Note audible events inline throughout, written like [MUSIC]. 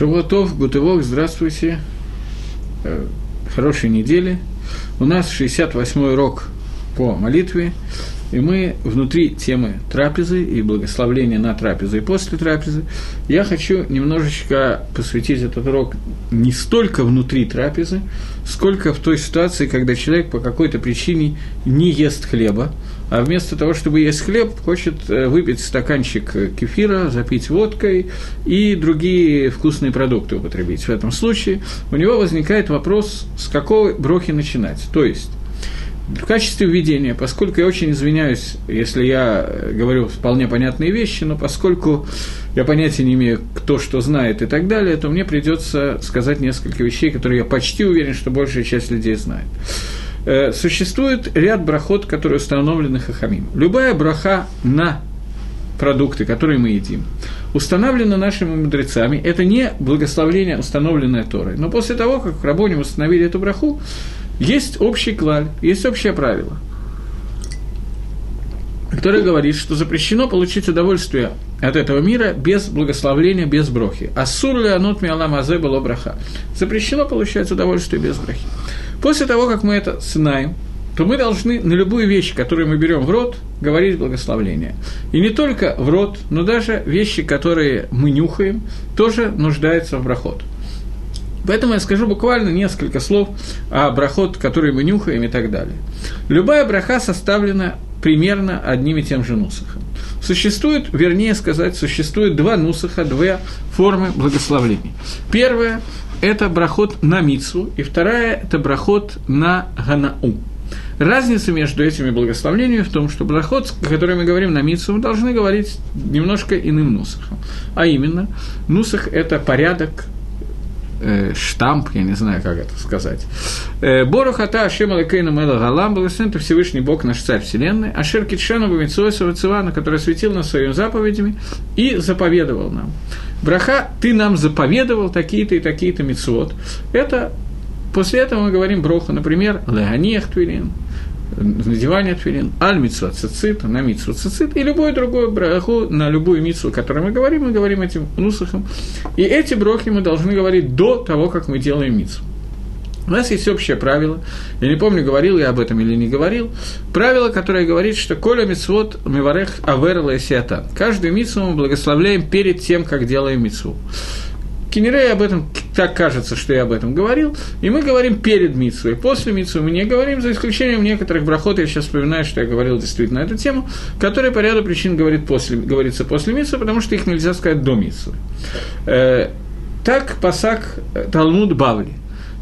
Шавуатов, Гутывок, здравствуйте. Э, хорошей недели. У нас 68-й урок по молитве, и мы внутри темы трапезы и благословления на трапезы и после трапезы. Я хочу немножечко посвятить этот урок не столько внутри трапезы, сколько в той ситуации, когда человек по какой-то причине не ест хлеба, а вместо того, чтобы есть хлеб, хочет э, выпить стаканчик кефира, запить водкой и другие вкусные продукты употребить. В этом случае у него возникает вопрос, с какого брохи начинать. То есть, в качестве введения, поскольку я очень извиняюсь, если я э, говорю вполне понятные вещи, но поскольку я понятия не имею, кто что знает и так далее, то мне придется сказать несколько вещей, которые я почти уверен, что большая часть людей знает. Э, существует ряд брахот, которые установлены хахамим. Любая браха на продукты, которые мы едим, установлена нашими мудрецами. Это не благословление, установленное Торой. Но после того, как в Рабоне установили эту браху, есть общий клаль, есть общее правило, которое говорит, что запрещено получить удовольствие от этого мира без благословления, без брохи. Ассур ли анут миалам азе было браха. Запрещено получать удовольствие без брахи. После того, как мы это знаем, то мы должны на любую вещь, которую мы берем в рот, говорить благословление. И не только в рот, но даже вещи, которые мы нюхаем, тоже нуждаются в брахот. Поэтому я скажу буквально несколько слов о брахот, который мы нюхаем и так далее. Любая браха составлена примерно одним и тем же нусахом. Существует, вернее сказать, существует два нусаха, две формы благословлений. Первое это брахот на мицу, и вторая – это брахот на ганау. Разница между этими благословлениями в том, что брахот, который мы говорим на мицу, мы должны говорить немножко иным нусахом. А именно, нусах – это порядок, э, штамп, я не знаю, как это сказать. Э, Борухата Ашем Алакейна Мэла Галам, благословен это Всевышний Бог, наш Царь Вселенной, Ашер Китшену Бамитсуэса Цивана, который осветил нас своими заповедями и заповедовал нам. Браха, ты нам заповедовал такие-то и такие-то мицвод. Это после этого мы говорим броху, например, леганиях твилин, надевание твилин, аль митсу цицит, на митсу цицит, и любой другой браху на любую митсу, о которой мы говорим, мы говорим этим нусахом. И эти брохи мы должны говорить до того, как мы делаем митсу. У нас есть общее правило, я не помню, говорил я об этом или не говорил, правило, которое говорит, что «Коля митцвот миварех аверла сиата». Каждую митцву мы благословляем перед тем, как делаем митцву. Кинерей об этом, так кажется, что я об этом говорил, и мы говорим перед Митсвой. После Митсвы мы не говорим, за исключением некоторых брахот, я сейчас вспоминаю, что я говорил действительно эту тему, которые по ряду причин говорит после, говорится после Митсвы, потому что их нельзя сказать до Митсвы. Э, так Пасак э, Талмуд Бавли.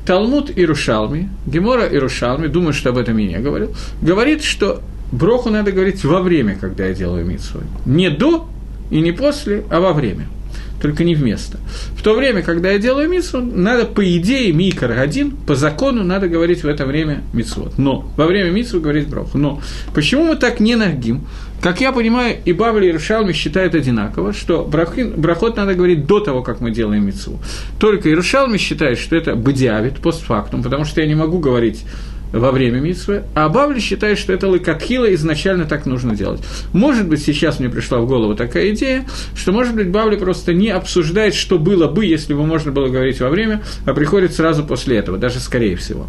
Талмуд Ирушалми, Гемора Ирушалми, думаю, что об этом я не говорил, говорит, что броху надо говорить во время, когда я делаю митсвой. Не до и не после, а во время – только не вместо. В то время, когда я делаю митсу, надо, по идее, микр один, по закону надо говорить в это время митсвот. Но во время митсу говорить броху. Но почему мы так не нагим? Как я понимаю, и Бавли, и Рушалми считают одинаково, что брахин, брахот надо говорить до того, как мы делаем митсу. Только Ирушалми считает, что это бадиавит, постфактум, потому что я не могу говорить во время митсвы, а Бавли считает, что это лыкатхила, изначально так нужно делать. Может быть, сейчас мне пришла в голову такая идея, что, может быть, Бавли просто не обсуждает, что было бы, если бы можно было говорить во время, а приходит сразу после этого, даже скорее всего.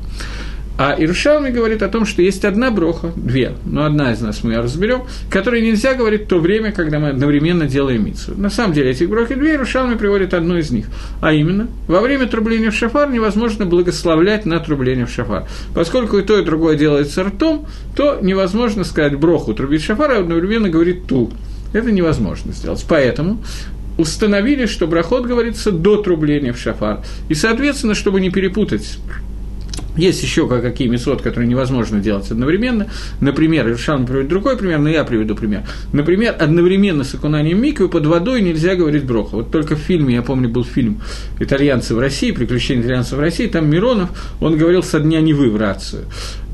А Ирушалми говорит о том, что есть одна броха, две, но одна из нас мы ее разберем, которой нельзя говорить в то время, когда мы одновременно делаем мицу. На самом деле этих брох и две, Ирушалми приводит одну из них. А именно, во время трубления в шафар невозможно благословлять на трубление в шафар. Поскольку и то, и другое делается ртом, то невозможно сказать броху трубить шафар, а одновременно говорить ту. Это невозможно сделать. Поэтому установили, что брахот говорится до трубления в шафар. И, соответственно, чтобы не перепутать есть еще кое-какие мецвод, которые невозможно делать одновременно. Например, Иршан приводит другой пример, но я приведу пример. Например, одновременно с окунанием миквы под водой нельзя говорить броха. Вот только в фильме, я помню, был фильм «Итальянцы в России», «Приключения итальянцев в России», там Миронов, он говорил «со дна Невы» в рацию.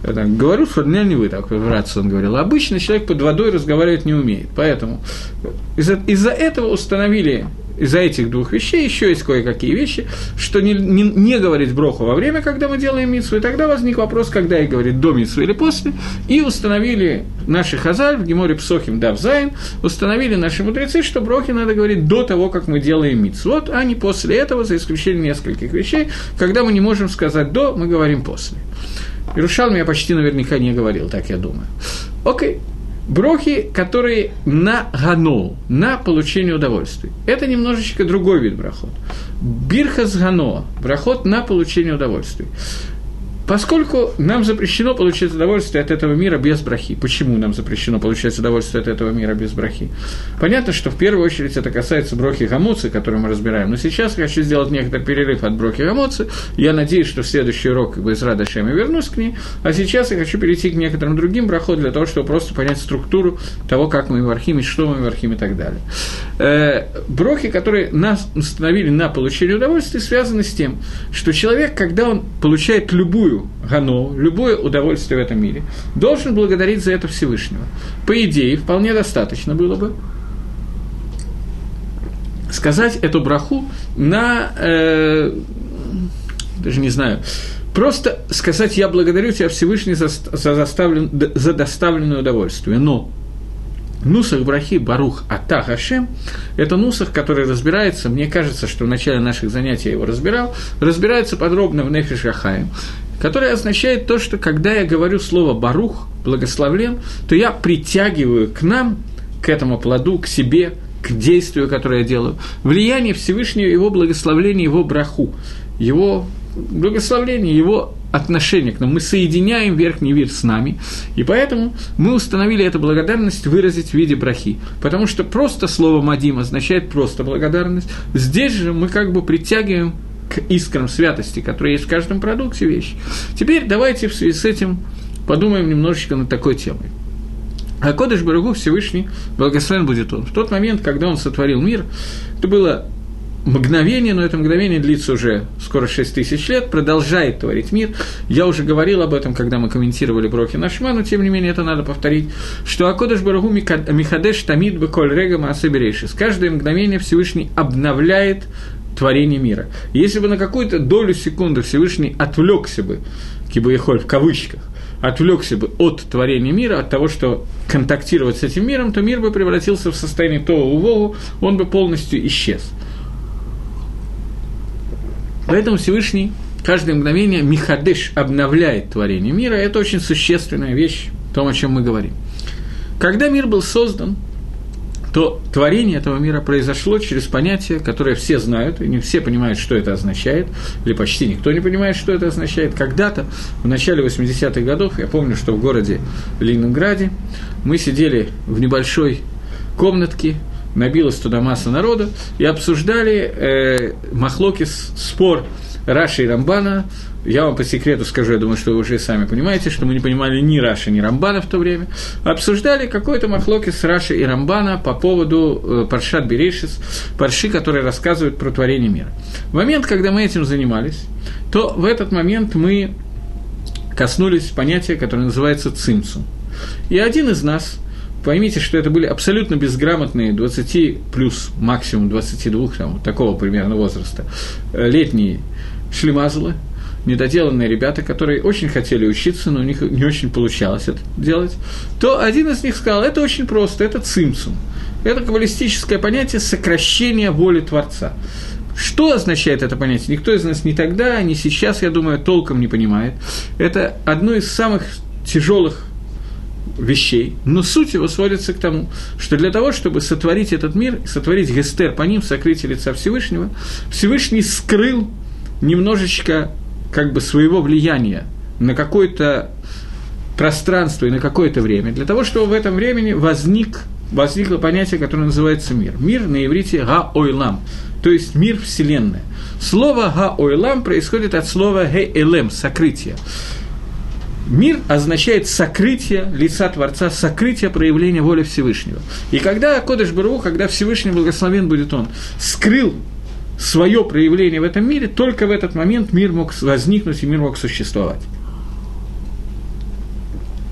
Я так говорю, со дна Невы, так в рацию он говорил. Обычно человек под водой разговаривать не умеет. Поэтому из-за из этого установили из-за этих двух вещей еще есть кое-какие вещи, что не, не, не говорить броху во время, когда мы делаем мицву, и тогда возник вопрос, когда и говорит до мицвы или после, и установили наши חז"ל, в Геморе פסחים דף ז, установили наши мудрецы, что брохи надо говорить до того, как мы делаем мицву. Вот, а не после этого, за исключением нескольких вещей, когда мы не можем сказать до, мы говорим после. Ирушалм я почти наверняка не говорил, так я думаю. Окей. Брохи, которые на гано, на получение удовольствия. Это немножечко другой вид брахот. Бирхас гано, брахот на получение удовольствия. Поскольку нам запрещено получать удовольствие от этого мира без брахи. Почему нам запрещено получать удовольствие от этого мира без брахи? Понятно, что в первую очередь это касается брохи гамоцы, которые мы разбираем. Но сейчас я хочу сделать некоторый перерыв от брохи гамоцы. Я надеюсь, что в следующий урок из Радашем я вернусь к ней. А сейчас я хочу перейти к некоторым другим брахот для того, чтобы просто понять структуру того, как мы в архиме, что мы в архиме и так далее. Э, брохи, которые нас установили на получение удовольствия, связаны с тем, что человек, когда он получает любую любую гану, любое удовольствие в этом мире, должен благодарить за это Всевышнего. По идее, вполне достаточно было бы сказать эту браху на, э, даже не знаю, просто сказать «я благодарю тебя, Всевышний, за, за, заставлен, за доставленное удовольствие». Но Нусах Брахи Барух Ата Хашем – это нусах, который разбирается, мне кажется, что в начале наших занятий я его разбирал, разбирается подробно в Нефиш Ахаем которое означает то, что когда я говорю слово «барух», «благословлен», то я притягиваю к нам, к этому плоду, к себе, к действию, которое я делаю, влияние Всевышнего, его благословления, его браху, его благословление, его отношение к нам. Мы соединяем верхний мир с нами, и поэтому мы установили эту благодарность выразить в виде брахи. Потому что просто слово «мадим» означает просто благодарность. Здесь же мы как бы притягиваем к искрам святости, которые есть в каждом продукте вещи. Теперь давайте в связи с этим подумаем немножечко над такой темой. הקדוש ברוך הוא Всевышний, благословен будет он. В тот момент, когда он сотворил мир, это было мгновение, но это мгновение длится уже скоро 6 тысяч лет, продолжает творить мир. Я уже говорил об этом, когда мы комментировали Брохи Нашма, но тем не менее это надо повторить, что הקדוש ברוך הוא מחדש תמיד בכל רגע מעשה בראשית. Каждое мгновение Всевышний обновляет творения мира. Если бы на какую-то долю секунды Всевышний отвлекся бы, кибоехоль в кавычках, отвлекся бы от творения мира, от того, что контактировать с этим миром, то мир бы превратился в состояние того Вову, он бы полностью исчез. Поэтому Всевышний каждое мгновение Михадеш обновляет творение мира, это очень существенная вещь, в том, о чем мы говорим. Когда мир был создан, то творение этого мира произошло через понятие, которое все знают, и не все понимают, что это означает, или почти никто не понимает, что это означает. Когда-то, в начале 80-х годов, я помню, что в городе Ленинграде мы сидели в небольшой комнатке, набилась туда масса народа, и обсуждали э, Махлокис, спор Раши и Рамбана я вам по секрету скажу, я думаю, что вы уже сами понимаете, что мы не понимали ни Раши, ни Рамбана в то время. Обсуждали какой-то махлоки с Раши и Рамбана по поводу э, Паршат Берешис, парши, которые рассказывают про творение мира. В момент, когда мы этим занимались, то в этот момент мы коснулись понятия, которое называется цимцу. И один из нас, поймите, что это были абсолютно безграмотные 20 плюс, максимум 22, там, такого примерно возраста, э, летние шлемазлы, недоделанные ребята, которые очень хотели учиться, но у них не очень получалось это делать, то один из них сказал, это очень просто, это цимцум. Это каббалистическое понятие сокращения воли Творца. Что означает это понятие? Никто из нас ни тогда, ни сейчас, я думаю, толком не понимает. Это одно из самых тяжелых вещей, но суть его сводится к тому, что для того, чтобы сотворить этот мир, сотворить гестер по ним, сокрытие лица Всевышнего, Всевышний скрыл немножечко как бы своего влияния на какое-то пространство и на какое-то время, для того, чтобы в этом времени возник, возникло понятие, которое называется мир. Мир на иврите «га-ойлам», то есть мир Вселенная. Слово «га-ойлам» происходит от слова «ге-элем» – «сокрытие». Мир означает сокрытие лица Творца, сокрытие проявления воли Всевышнего. И когда Кодыш Бару, когда Всевышний благословен будет он, скрыл свое проявление в этом мире, только в этот момент мир мог возникнуть и мир мог существовать.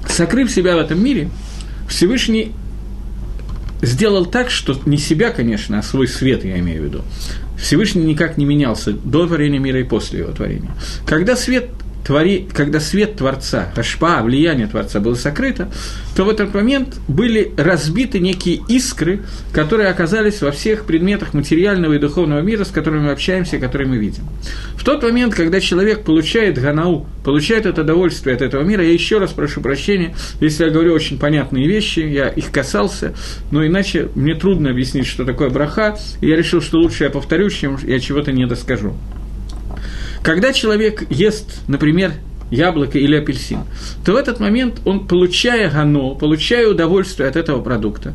Сокрыв себя в этом мире, Всевышний сделал так, что не себя, конечно, а свой свет, я имею в виду. Всевышний никак не менялся до творения мира и после его творения. Когда свет твори, когда свет Творца, Рашпа, влияние Творца было сокрыто, то в этот момент были разбиты некие искры, которые оказались во всех предметах материального и духовного мира, с которыми мы общаемся, которые мы видим. В тот момент, когда человек получает ганау, получает это удовольствие от этого мира, я еще раз прошу прощения, если я говорю очень понятные вещи, я их касался, но иначе мне трудно объяснить, что такое браха, и я решил, что лучше я повторю, чем я чего-то не доскажу. Когда человек ест, например, яблоко или апельсин, то в этот момент он, получая гано, получая удовольствие от этого продукта,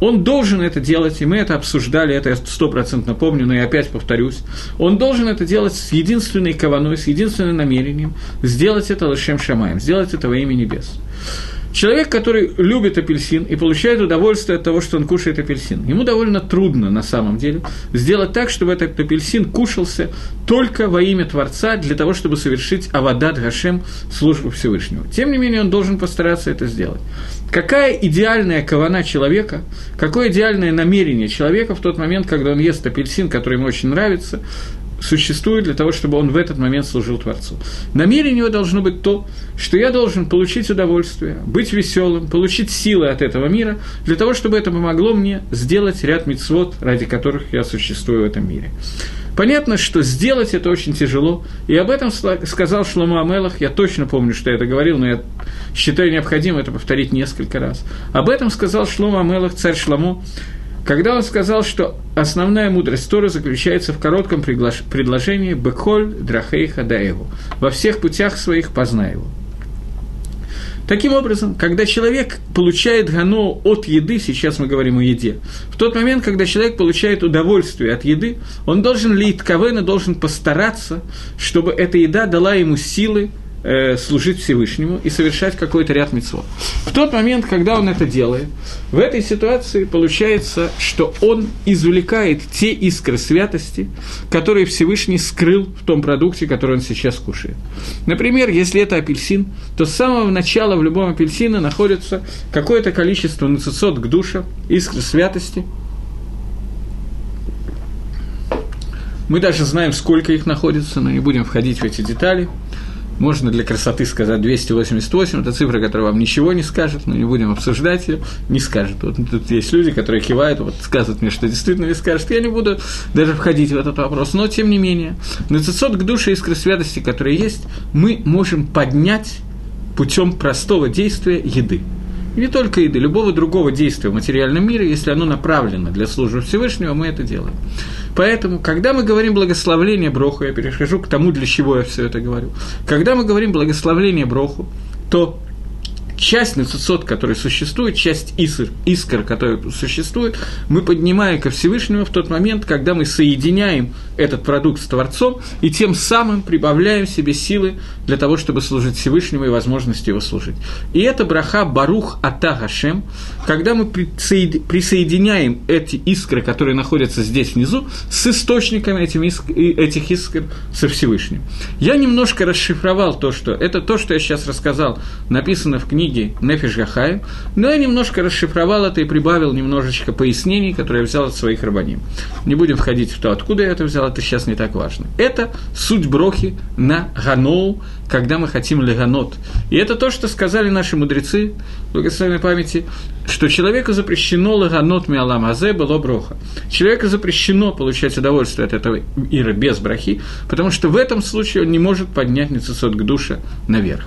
он должен это делать, и мы это обсуждали, это я стопроцентно помню, но я опять повторюсь, он должен это делать с единственной каваной, с единственным намерением, сделать это лошем шамаем, сделать это во имя небес. Человек, который любит апельсин и получает удовольствие от того, что он кушает апельсин, ему довольно трудно на самом деле сделать так, чтобы этот апельсин кушался только во имя Творца для того, чтобы совершить Авадат Гашем, службу Всевышнего. Тем не менее, он должен постараться это сделать. Какая идеальная кавана человека, какое идеальное намерение человека в тот момент, когда он ест апельсин, который ему очень нравится, существует для того, чтобы он в этот момент служил Творцу. Намерение его должно быть то, что я должен получить удовольствие, быть веселым, получить силы от этого мира, для того, чтобы это помогло мне сделать ряд мицвод, ради которых я существую в этом мире. Понятно, что сделать это очень тяжело, и об этом сказал Шлома Амелах, я точно помню, что я это говорил, но я считаю необходимо это повторить несколько раз. Об этом сказал Шлома Амелах, царь Шламо, когда он сказал, что основная мудрость Торы заключается в коротком предложении «Беколь драхейха даеву» – «Во всех путях своих познай его». Таким образом, когда человек получает гано от еды, сейчас мы говорим о еде, в тот момент, когда человек получает удовольствие от еды, он должен лить кавена, должен постараться, чтобы эта еда дала ему силы э, служить Всевышнему и совершать какой-то ряд мецвод. В тот момент, когда он это делает, в этой ситуации получается, что он извлекает те искры святости, которые Всевышний скрыл в том продукте, который он сейчас кушает. Например, если это апельсин, то с самого начала в любом апельсине находится какое-то количество нацисот к душе, искры святости. Мы даже знаем, сколько их находится, но не будем входить в эти детали – можно для красоты сказать 288, это цифра, которая вам ничего не скажет, но не будем обсуждать ее, не скажет. Вот тут есть люди, которые кивают, вот сказывают мне, что действительно не скажет. Я не буду даже входить в этот вопрос, но тем не менее, на 500 к душе искры святости, которые есть, мы можем поднять путем простого действия еды. Не только еды, любого другого действия в материальном мире, если оно направлено для службы Всевышнего, мы это делаем. Поэтому, когда мы говорим благословление Броху, я перехожу к тому, для чего я все это говорю. Когда мы говорим благословление Броху, то часть нацисот, который существует, часть искр, искр, который существует, мы поднимаем ко Всевышнему в тот момент, когда мы соединяем этот продукт с Творцом и тем самым прибавляем себе силы для того, чтобы служить Всевышнему и возможности его служить. И это браха Барух Ата Гашем, когда мы присоединяем эти искры, которые находятся здесь внизу, с источниками этих искр со Всевышним. Я немножко расшифровал то, что это то, что я сейчас рассказал, написано в книге книги Нефиш Гахаем, но я немножко расшифровал это и прибавил немножечко пояснений, которые я взял от своих рабаним. Не будем входить в то, откуда я это взял, это сейчас не так важно. Это суть брохи на Ганоу, когда мы хотим леганот. И это то, что сказали наши мудрецы, благословенной памяти, что человеку запрещено леганот миалам азе было броха. Человеку запрещено получать удовольствие от этого ира без брахи, потому что в этом случае он не может поднять нецесот к душе наверх.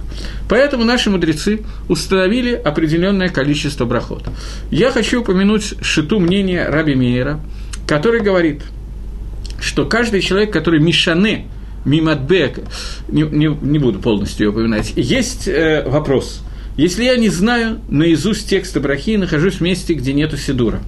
Поэтому наши мудрецы установили определенное количество брахот. Я хочу упомянуть шиту мнения Раби Мейера, который говорит, что каждый человек, который мишане, мимадбек, не, не, не буду полностью упоминать, есть э, вопрос. Если я не знаю наизусть текста брахи и нахожусь в месте, где нету сидура,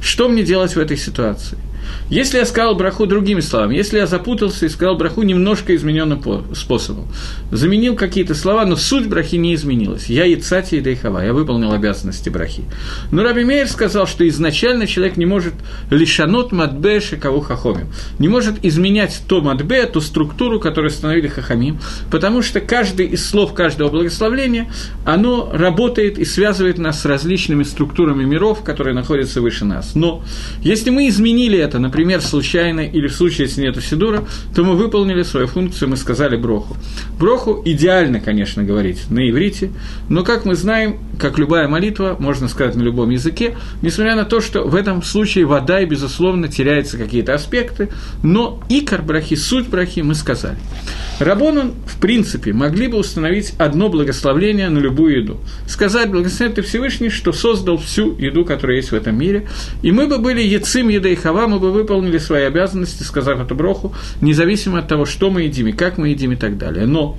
что мне делать в этой ситуации – Если я сказал браху другими словами, если я запутался и сказал браху немножко измененным способом, заменил какие-то слова, но суть брахи не изменилась. Я яцати и дейхава, я выполнил обязанности брахи. Но Раби Мейер сказал, что изначально человек не может лишанот матбе шикаву хахомим, не может изменять то матбе, ту структуру, которую установили хахамим, потому что каждый из слов каждого благословления, оно работает и связывает нас с различными структурами миров, которые находятся выше нас. Но если мы изменили это, например, случайно или в случае, если нет Сидура, то мы выполнили свою функцию, мы сказали броху. Броху идеально, конечно, говорить на иврите, но, как мы знаем, как любая молитва, можно сказать на любом языке, несмотря на то, что в этом случае вода, и, безусловно, теряются какие-то аспекты, но икор брахи, суть брахи мы сказали. Рабонан, в принципе, могли бы установить одно благословление на любую еду. Сказать, благословен ты Всевышний, что создал всю еду, которая есть в этом мире, и мы бы были яцим, еда и хава, мы бы выполнили свои обязанности, сказав эту броху, независимо от того, что мы едим и как мы едим и так далее. Но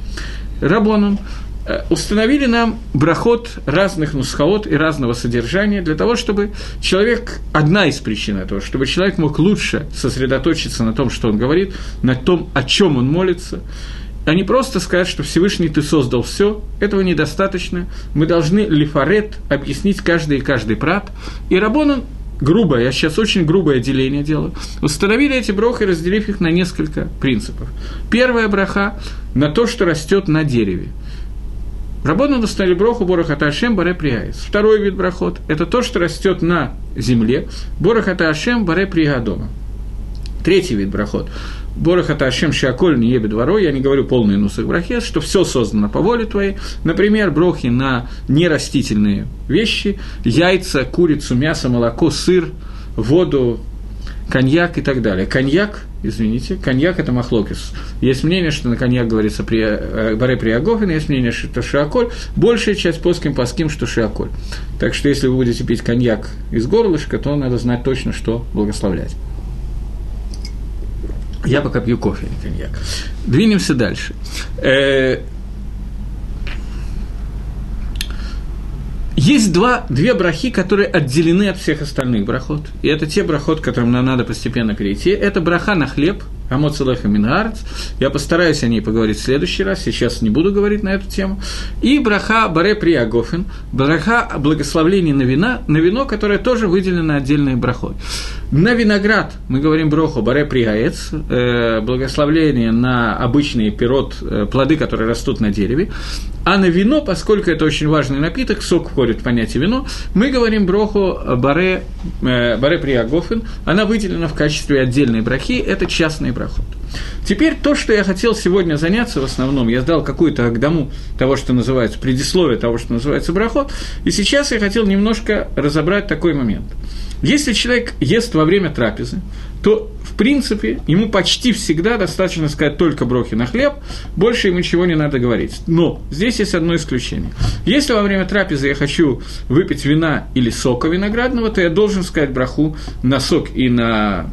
Рабонан э, установили нам брахот разных нусхаот и разного содержания для того, чтобы человек, одна из причин этого, чтобы человек мог лучше сосредоточиться на том, что он говорит, на том, о чем он молится, а не просто сказать, что Всевышний ты создал все, этого недостаточно. Мы должны лифарет объяснить каждый и каждый прат. И Рабонан грубое, я сейчас очень грубое деление делаю, установили эти брохи, разделив их на несколько принципов. Первая браха на то, что растет на дереве. Рабону установили броху Борохата Ашем Баре Приаис. Второй вид брахот – это то, что растет на земле. Борохата Ашем Баре Приадома. Третий вид брахот – Борохата Ашем Шиаколь не ебет дворо, я не говорю полный нусах брахет, что все создано по воле твоей. Например, брохи на нерастительные вещи, яйца, курицу, мясо, молоко, сыр, воду, коньяк и так далее. Коньяк, извините, коньяк – это махлокис. Есть мнение, что на коньяк говорится при, э, Баре Приагофин, есть мнение, что это шиаколь. Большая часть плоским паским, что шиаколь. Так что, если вы будете пить коньяк из горлышка, то надо знать точно, что благословлять. Я пока пью кофе, не коньяк. Двинемся дальше. Э, есть два, две брахи, которые отделены от всех остальных брахот. И это те брахот, к которым нам надо постепенно перейти. Это браха на хлеб – Амоцелеха Мингарц. Я постараюсь о ней поговорить в следующий раз, сейчас не буду говорить на эту тему. И браха Баре Приагофин, браха благословления на, вина, на вино, которое тоже выделено отдельной брахой. На виноград мы говорим броху Баре Пригаец, э, благословление на обычный пирот, э, плоды, которые растут на дереве. А на вино, поскольку это очень важный напиток, сок входит в понятие вино, мы говорим броху Баре, э, баре Приагофин, она выделена в качестве отдельной брахи, это частный проход. Теперь то, что я хотел сегодня заняться в основном, я сдал какую-то агдаму того, что называется, предисловие того, что называется брахот, и сейчас я хотел немножко разобрать такой момент. Если человек ест во время трапезы, то, в принципе, ему почти всегда достаточно сказать только брохи на хлеб, больше ему ничего не надо говорить. Но здесь есть одно исключение. Если во время трапезы я хочу выпить вина или сока виноградного, то я должен сказать браху на сок и на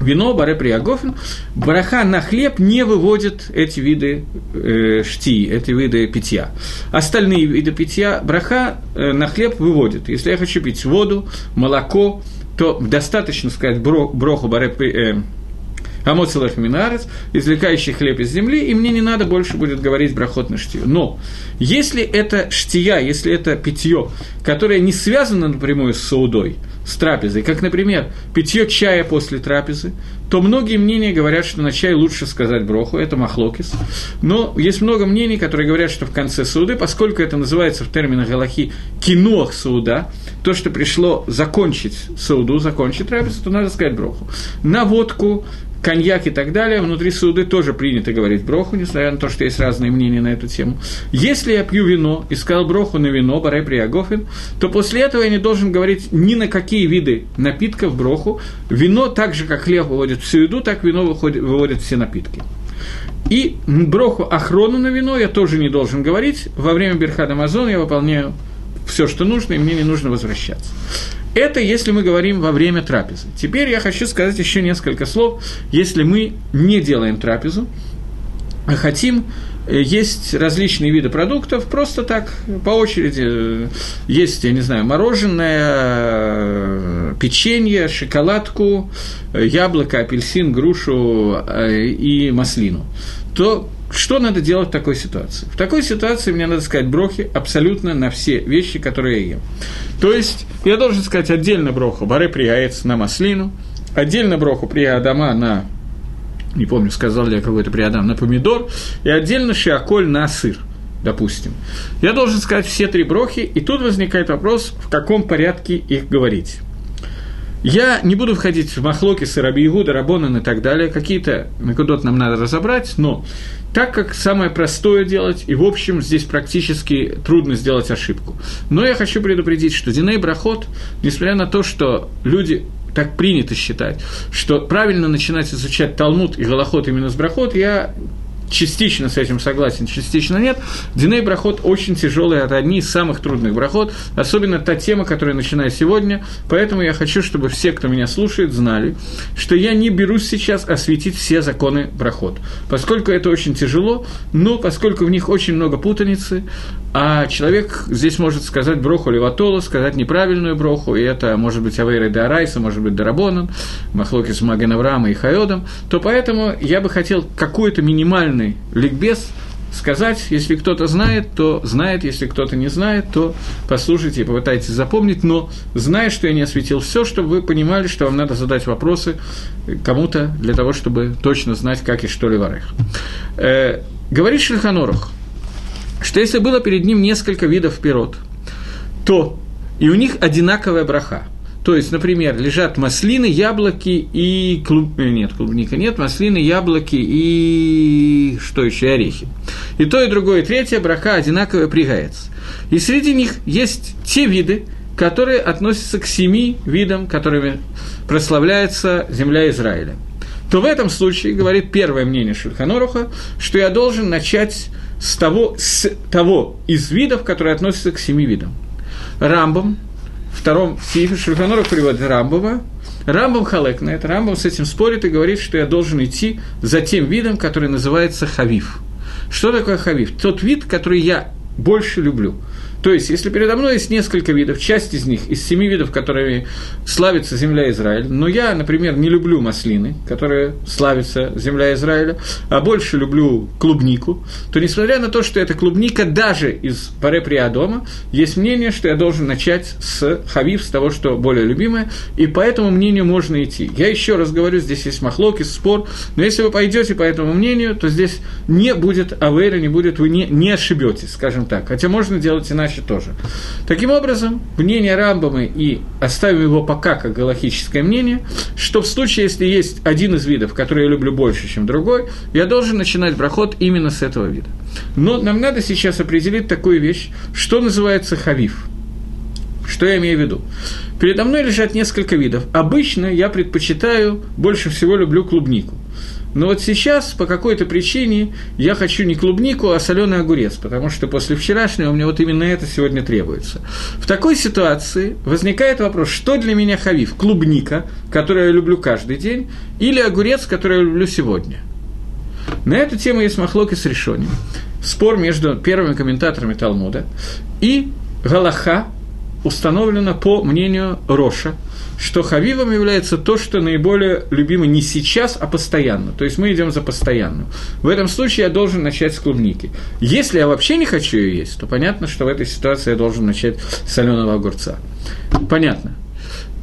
вино, баре приагофен, бараха на хлеб не выводит эти виды э, шти, эти виды питья. Остальные виды питья браха э, на хлеб выводит. Если я хочу пить воду, молоко, то достаточно сказать бро, броху баре э, Амоцелах Минарец, извлекающий хлеб из земли, и мне не надо больше будет говорить брахот на штию. Но если это штия, если это питье, которое не связано напрямую с саудой, с трапезой, как, например, питье чая после трапезы, то многие мнения говорят, что на чай лучше сказать броху, это махлокис. Но есть много мнений, которые говорят, что в конце сауды, поскольку это называется в терминах Галахи кинох сауда, то, что пришло закончить сауду, закончить трапезу, то надо сказать броху. На водку, коньяк и так далее, внутри суды тоже принято говорить броху, несмотря на то, что есть разные мнения на эту тему. Если я пью вино и сказал броху на вино, барай приагофин, то после этого я не должен говорить ни на какие виды напитков броху. Вино, так же, как хлеб выводит всю еду, так вино выходит, выводит все напитки. И броху охрону на вино я тоже не должен говорить. Во время Берхада Амазон я выполняю все, что нужно, и мне не нужно возвращаться. Это если мы говорим во время трапезы. Теперь я хочу сказать еще несколько слов, если мы не делаем трапезу, хотим Э, есть различные виды продуктов, просто так, по очереди. Есть, я не знаю, мороженое, э, печенье, шоколадку, э, яблоко, апельсин, грушу и маслину. То что надо делать в такой ситуации? В такой ситуации мне надо сказать брохи абсолютно на все вещи, которые я ем. То есть я должен сказать отдельно броху баре прияец на маслину, отдельно броху прия адама на не помню, сказал ли я какой-то приадам, на помидор, и отдельно шиаколь на сыр, допустим. Я должен сказать все три брохи, и тут возникает вопрос, в каком порядке их говорить. Я не буду входить в махлоки, сыраби Игуда, Рабонан и так далее, какие-то накудот нам надо разобрать, но так как самое простое делать, и в общем здесь практически трудно сделать ошибку. Но я хочу предупредить, что Диней Брахот, несмотря на то, что люди так принято считать, что правильно начинать изучать Талмуд и Голоход именно с Брахот, я частично с этим согласен, частично нет. Диней брахот очень тяжелый, это одни из самых трудных брахот, особенно та тема, которую начинаю сегодня, поэтому я хочу, чтобы все, кто меня слушает, знали, что я не берусь сейчас осветить все законы брахот, поскольку это очень тяжело, но поскольку в них очень много путаницы, а человек здесь может сказать броху леватола, сказать неправильную броху, и это может быть Авейра де Арайса, может быть Дарабонан, Махлоки с Маганаврама и Хайодом, то поэтому я бы хотел какую-то минимальный ликбез сказать, если кто-то знает, то знает, если кто-то не знает, то послушайте и попытайтесь запомнить, но зная, что я не осветил все, чтобы вы понимали, что вам надо задать вопросы кому-то для того, чтобы точно знать, как и что ли варех. Э, говорит Шельханорух, что если было перед ним несколько видов пирот, то и у них одинаковая браха. То есть, например, лежат маслины, яблоки и клуб... Э, нет, клубника нет, маслины, яблоки и что еще, орехи. И то, и другое, и третье браха одинаковая пригается. И среди них есть те виды, которые относятся к семи видам, которыми прославляется земля Израиля. То в этом случае, говорит первое мнение Шульханоруха, что я должен начать с того, с того из видов, которые относятся к семи видам. Рамбом, втором Сифе Шульханорух приводит Рамбова, Рамбом халек на это, Рамбом с этим спорит и говорит, что я должен идти за тем видом, который называется хавив. Что такое хавив? Тот вид, который я больше люблю – то есть, если передо мной есть несколько видов, часть из них, из семи видов, которыми славится земля Израиль, но я, например, не люблю маслины, которые славится земля Израиля, а больше люблю клубнику, то, несмотря на то, что это клубника даже из паре дома, есть мнение, что я должен начать с хавив, с того, что более любимое, и по этому мнению можно идти. Я еще раз говорю, здесь есть махлоки, спор, но если вы пойдете по этому мнению, то здесь не будет авейра, не будет, вы не, не ошибетесь, скажем так. Хотя можно делать иначе иначе тоже. Таким образом, мнение Рамбамы, и оставим его пока как галахическое мнение, что в случае, если есть один из видов, который я люблю больше, чем другой, я должен начинать проход именно с этого вида. Но нам надо сейчас определить такую вещь, что называется хавив. Что я имею в виду? Передо мной лежат несколько видов. Обычно я предпочитаю, больше всего люблю клубнику. Но вот сейчас по какой-то причине я хочу не клубнику, а соленый огурец, потому что после вчерашнего мне вот именно это сегодня требуется. В такой ситуации возникает вопрос, что для меня хавив? Клубника, которую я люблю каждый день, или огурец, который я люблю сегодня? На эту тему есть махлоки с решением. Спор между первыми комментаторами Талмуда и Галаха установлено по мнению Роша – что хавивом является то, что наиболее любимо не сейчас, а постоянно. То есть мы идем за постоянную. В этом случае я должен начать с клубники. Если я вообще не хочу ее есть, то понятно, что в этой ситуации я должен начать с соленого огурца. Понятно.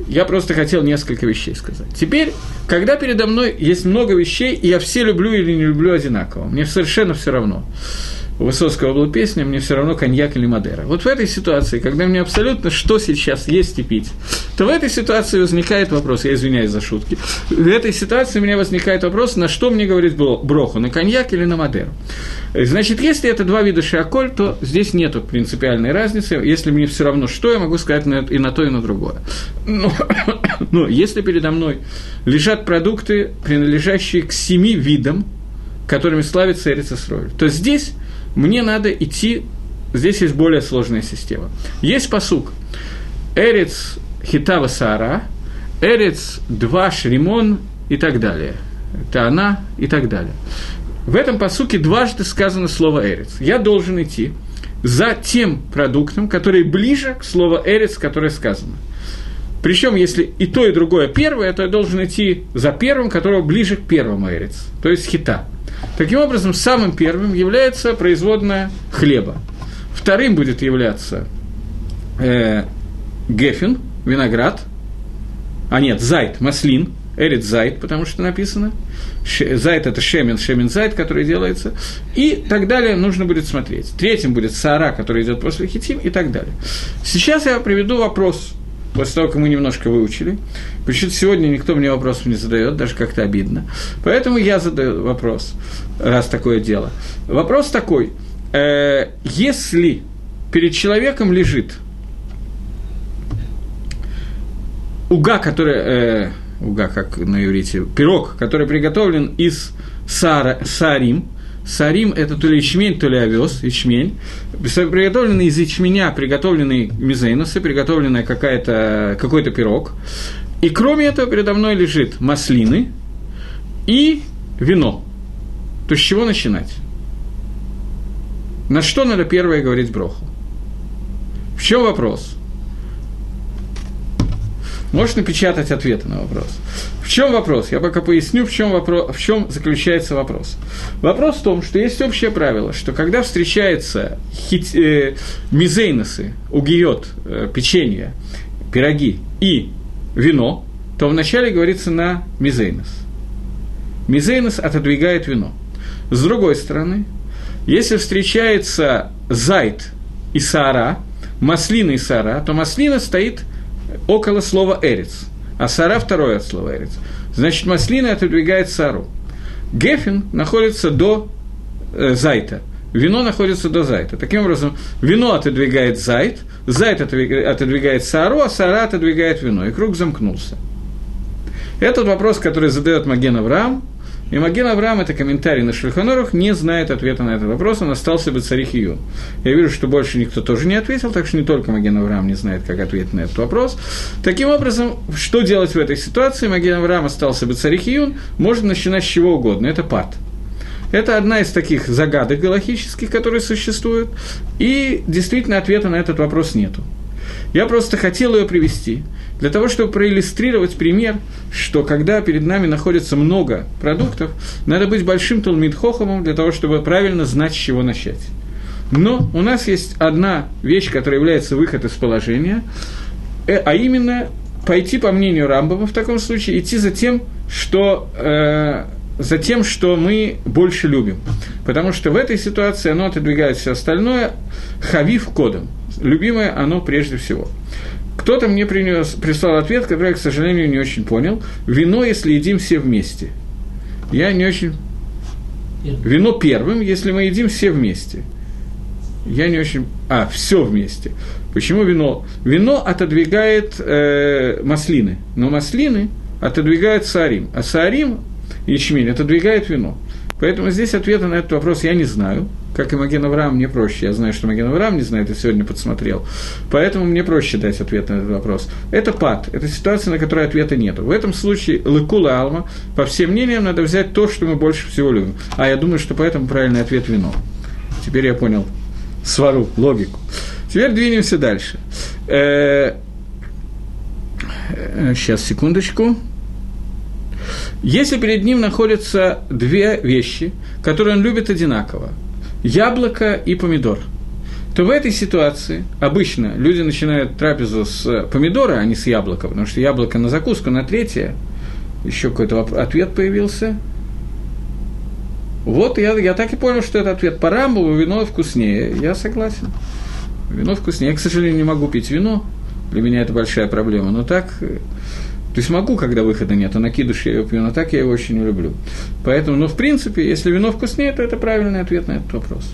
Я просто хотел несколько вещей сказать. Теперь, когда передо мной есть много вещей, и я все люблю или не люблю одинаково, мне совершенно все равно у Высоцкого была песня «Мне все равно коньяк или Мадера». Вот в этой ситуации, когда мне абсолютно что сейчас есть и пить, то в этой ситуации возникает вопрос, я извиняюсь за шутки, в этой ситуации у меня возникает вопрос, на что мне говорить броху, на коньяк или на Мадеру. Значит, если это два вида шиаколь, то здесь нет принципиальной разницы. Если мне все равно что, я могу сказать и на то, и на другое. Но, [COUGHS] но если передо мной лежат продукты, принадлежащие к семи видам, которыми славится Эрицесроль, то здесь мне надо идти, здесь есть более сложная система. Есть посук. Эрец хитава сара, эрец два шримон и так далее. Это она и так далее. в этом посуке дважды сказано слово «эрец». Я должен идти за тем продуктом, который ближе к слову «эрец», которое сказано. Причем, если и то, и другое первое, то я должен идти за первым, которого ближе к первому «эрец», то есть хита. Таким образом, самым первым является производная хлеба. Вторым будет являться э, гефин, виноград, а нет, зайт, маслин, эрит зайт, потому что написано – Зайт – это шемен, шемен зайт, который делается. И так далее нужно будет смотреть. Третьим будет сара, который идет после хитим и так далее. Сейчас я приведу вопрос, после того, как мы немножко выучили. Почему-то сегодня никто мне вопросов не задает, даже как-то обидно. Поэтому я задаю вопрос, раз такое дело. Вопрос такой. Э, если перед человеком лежит уга, которая... Э, уга, как на иврите, пирог, который приготовлен из сара, сарим. Сарим – это то ли ячмень, то ли овес, ячмень. Приготовленный из ячменя, приготовленный мизейносы, приготовленный какая-то, какой-то пирог. И кроме этого передо мной лежит маслины и вино. То с чего начинать? На что надо первое говорить броху? В чем вопрос? Можешь напечатать ответы на вопрос. В чем вопрос? Я пока поясню, в чем, вопрос, в чем заключается вопрос. Вопрос в том, что есть общее правило, что когда встречаются хит, э, мизейносы, угиет, э, печенье, пироги и вино, то вначале говорится на мизейнос. Мизейнос отодвигает вино. С другой стороны, если встречается зайт и сара, маслина и сара, то маслина стоит – около слова «эрец», а «сара» – второе от слова «эрец». Значит, маслина отодвигает «сару». Гефин находится до э, зайта, вино находится до зайта. Таким образом, вино отодвигает зайт, зайт отодвигает сару, а сара отодвигает вино, и круг замкнулся. Этот вопрос, который задает Маген Авраам, и Маген Авраам, это комментарий на Шульханорух, не знает ответа на этот вопрос, он остался бы царих Июн. Я вижу, что больше никто тоже не ответил, так что не только Маген Авраам не знает, как ответить на этот вопрос. Таким образом, что делать в этой ситуации? Маген Авраам остался бы царих Июн, можно начинать с чего угодно, это пад. Это одна из таких загадок галахических, которые существуют, и действительно ответа на этот вопрос нету. Я просто хотел ее привести для того, чтобы проиллюстрировать пример, что когда перед нами находится много продуктов, надо быть большим Талмит-Хохомом для того, чтобы правильно знать, с чего начать. Но у нас есть одна вещь, которая является выход из положения, э, а именно пойти, по мнению Рамбова, в таком случае, идти за тем, что, э, за тем, что мы больше любим. Потому что в этой ситуации оно отодвигает все остальное хавив кодом. Любимое оно прежде всего. Кто-то мне принес, прислал ответ, который я, к сожалению, не очень понял. Вино, если едим все вместе. Я не очень... Вино первым, если мы едим все вместе. Я не очень... А, все вместе. Почему вино? Вино отодвигает э, маслины, но маслины отодвигают саарим, а саарим, ячмень, отодвигает вино. Поэтому здесь ответа на этот вопрос я не знаю как и Маген Авраам, мне проще. Я знаю, что Маген Авраам не знает, и сегодня подсмотрел. Поэтому мне проще дать ответ на этот вопрос. Это пад, это ситуация, на которой ответа нет. В этом случае лыкула алма, по всем мнениям, надо взять то, что мы больше всего любим. А я думаю, что поэтому правильный ответ – вино. Теперь я понял свару, логику. Теперь двинемся дальше. Э, э, сейчас, секундочку. Если перед ним находятся две вещи, которые он любит одинаково, яблоко и помидор, то в этой ситуации обычно люди начинают трапезу с помидора, а не с яблока, потому что яблоко на закуску, на третье, еще какой-то ответ появился. Вот я, я так и понял, что это ответ по Рамбову, вино вкуснее. Я согласен. Вино вкуснее. Я, к сожалению, не могу пить вино. Для меня это большая проблема. Но так то есть могу, когда выхода нет, а накидыш я его пью, но так я его очень не люблю. Поэтому, ну, в принципе, если вино вкуснее, то это правильный ответ на этот вопрос.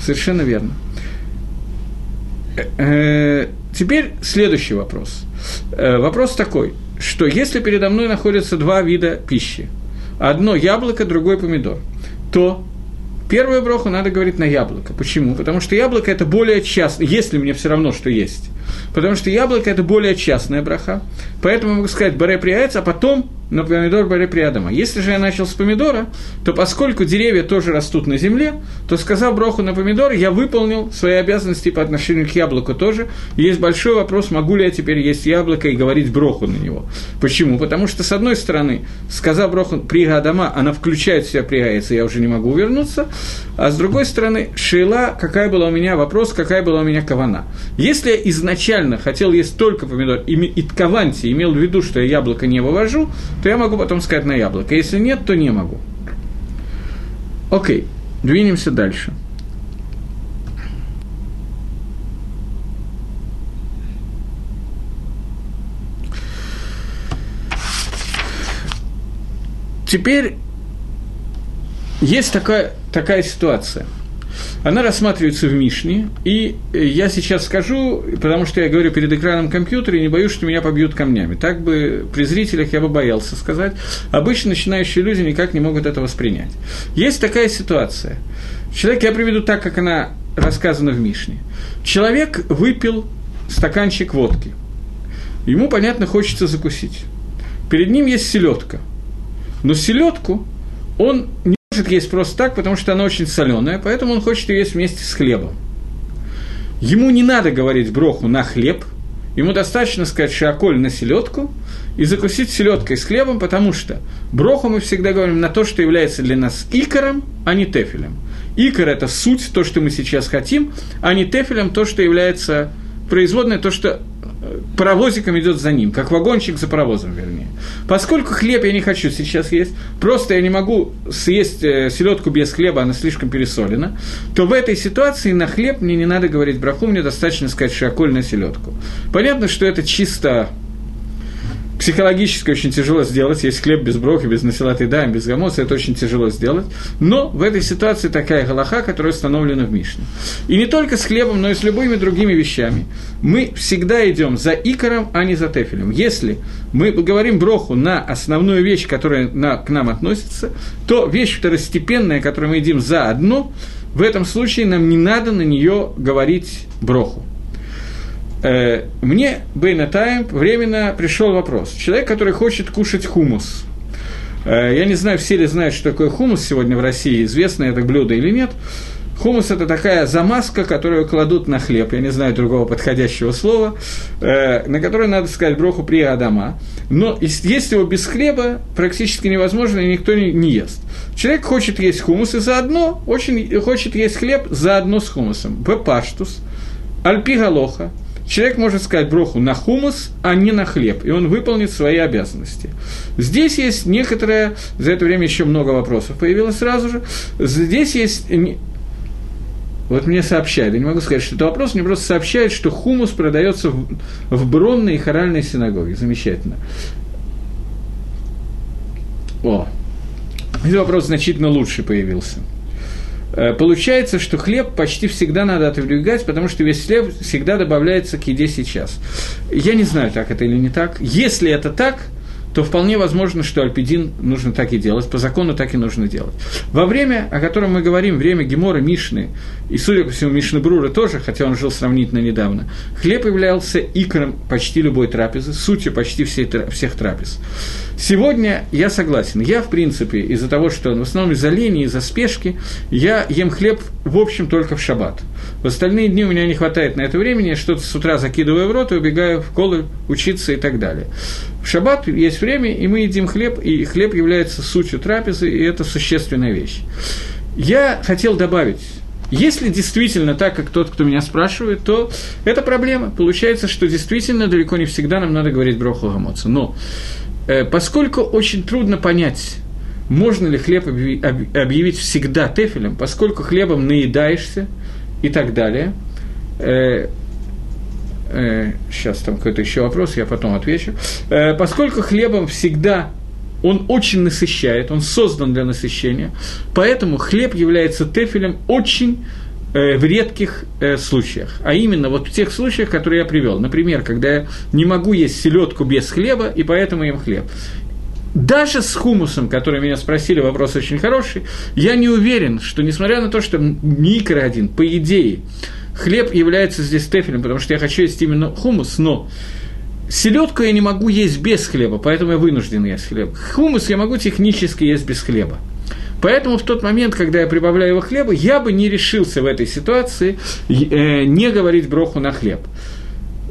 Совершенно верно. Э, теперь следующий вопрос. Э, вопрос такой, что если передо мной находятся два вида пищи, одно яблоко, другой помидор, то первую броху надо говорить на яблоко. Почему? Потому что яблоко – это более часто, если мне все равно, что есть, потому что яблоко – это более частная браха, поэтому могу сказать «баре прияется», а потом но помидор были приадама. Если же я начал с помидора, то поскольку деревья тоже растут на земле, то, сказав броху на помидор, я выполнил свои обязанности по отношению к яблоку тоже. есть большой вопрос, могу ли я теперь есть яблоко и говорить броху на него. Почему? Потому что, с одной стороны, сказав броху прига Адама, она включает в себя прига я уже не могу увернуться, а с другой стороны, шейла, какая была у меня, вопрос, какая была у меня кавана. Если я изначально хотел есть только помидор, и, и каванти имел в виду, что я яблоко не вывожу, то я могу потом сказать на яблоко. Если нет, то не могу. Окей, двинемся дальше. Теперь есть такая, такая ситуация – она рассматривается в Мишне, и я сейчас скажу, потому что я говорю перед экраном компьютера, и не боюсь, что меня побьют камнями. Так бы при зрителях я бы боялся сказать. Обычно начинающие люди никак не могут это воспринять. Есть такая ситуация. Человек, я приведу так, как она рассказана в Мишне. Человек выпил стаканчик водки. Ему, понятно, хочется закусить. Перед ним есть селедка. Но селедку он не может есть просто так, потому что она очень соленая, поэтому он хочет ее есть вместе с хлебом. Ему не надо говорить броху на хлеб, ему достаточно сказать шиаколь на селедку и закусить селедкой с хлебом, потому что броху мы всегда говорим на то, что является для нас икором, а не тефелем. Икор – это суть, то, что мы сейчас хотим, а не тефелем – то, что является производной, то, что паровозиком идет за ним, как вагончик за паровозом, вернее. Поскольку хлеб я не хочу сейчас есть, просто я не могу съесть э, селедку без хлеба, она слишком пересолена, то в этой ситуации на хлеб мне не надо говорить браху, мне достаточно сказать шиаколь на селедку. Понятно, что это чисто психологически очень тяжело сделать, есть хлеб без брохи, без насилаты даем, без гамоса, это очень тяжело сделать. Но в этой ситуации такая галаха, которая установлена в Мишне. И не только с хлебом, но и с любыми другими вещами. Мы всегда идем за икором, а не за тефелем. Если мы говорим броху на основную вещь, которая на, к нам относится, то вещь второстепенная, которую мы едим за одну, в этом случае нам не надо на нее говорить броху. Э, мне, Бейнатайм, временно пришел вопрос. Человек, который хочет кушать хумус. Э, я не знаю, все ли знают, что такое хумус сегодня в России, известно это блюдо или нет. Хумус – это такая замазка, которую кладут на хлеб, я не знаю другого подходящего слова, э, на которую надо сказать броху при Адама. Но есть его без хлеба практически невозможно, и никто не, ест. Человек хочет есть хумус, и заодно очень хочет есть хлеб заодно с хумусом. Бепаштус, альпи галоха – человек может сказать броху на хумус, а не на хлеб, и он выполнит свои обязанности. Здесь есть некоторое, за это время еще много вопросов появилось сразу же, здесь есть вот мне сообщают, я не могу сказать, что это вопрос, мне просто сообщают, что хумус продается в, в бронной и хоральной синагоге. Замечательно. О, этот вопрос значительно лучше появился. Э, получается, что хлеб почти всегда надо отодвигать, потому что весь хлеб всегда добавляется к еде сейчас. Я не знаю, так это или не так. Если это так, то вполне возможно, что альпидин нужно так и делать, по закону так и нужно делать. Во время, о котором мы говорим, время Гемора, Мишны, и, судя по всему, Мишны Брура тоже, хотя он жил сравнительно недавно, хлеб являлся икором почти любой трапезы, сутью почти всей, всех трапез. Сегодня я согласен. Я, в принципе, из-за того, что в основном из-за лени, из-за спешки, я ем хлеб, в общем, только в шаббат. В остальные дни у меня не хватает на это времени, я что-то с утра закидываю в рот и убегаю в колы учиться и так далее. В шаббат есть время, и мы едим хлеб, и хлеб является сутью трапезы, и это существенная вещь. Я хотел добавить, если действительно так, как тот, кто меня спрашивает, то это проблема. Получается, что действительно далеко не всегда нам надо говорить броху гамоца. Но Э, поскольку очень трудно понять, можно ли хлеб объявить всегда тефелем, поскольку хлебом наедаешься и так далее. Э, э, сейчас там какой-то еще вопрос, я потом отвечу. Поскольку хлебом всегда он очень насыщает, он создан для насыщения, поэтому хлеб является тефелем очень в редких э, случаях, а именно вот в тех случаях, которые я привел. Например, когда я не могу есть селедку без хлеба, и поэтому ем хлеб. Даже с хумусом, который меня спросили, вопрос очень хороший, я не уверен, что несмотря на то, что микро один, по идее, хлеб является здесь тефелем, потому что я хочу есть именно хумус, но селедку я не могу есть без хлеба, поэтому я вынужден есть хлеб. Хумус я могу технически есть без хлеба. Поэтому в тот момент, когда я прибавляю его хлеба, я бы не решился в этой ситуации э, не говорить броху на хлеб.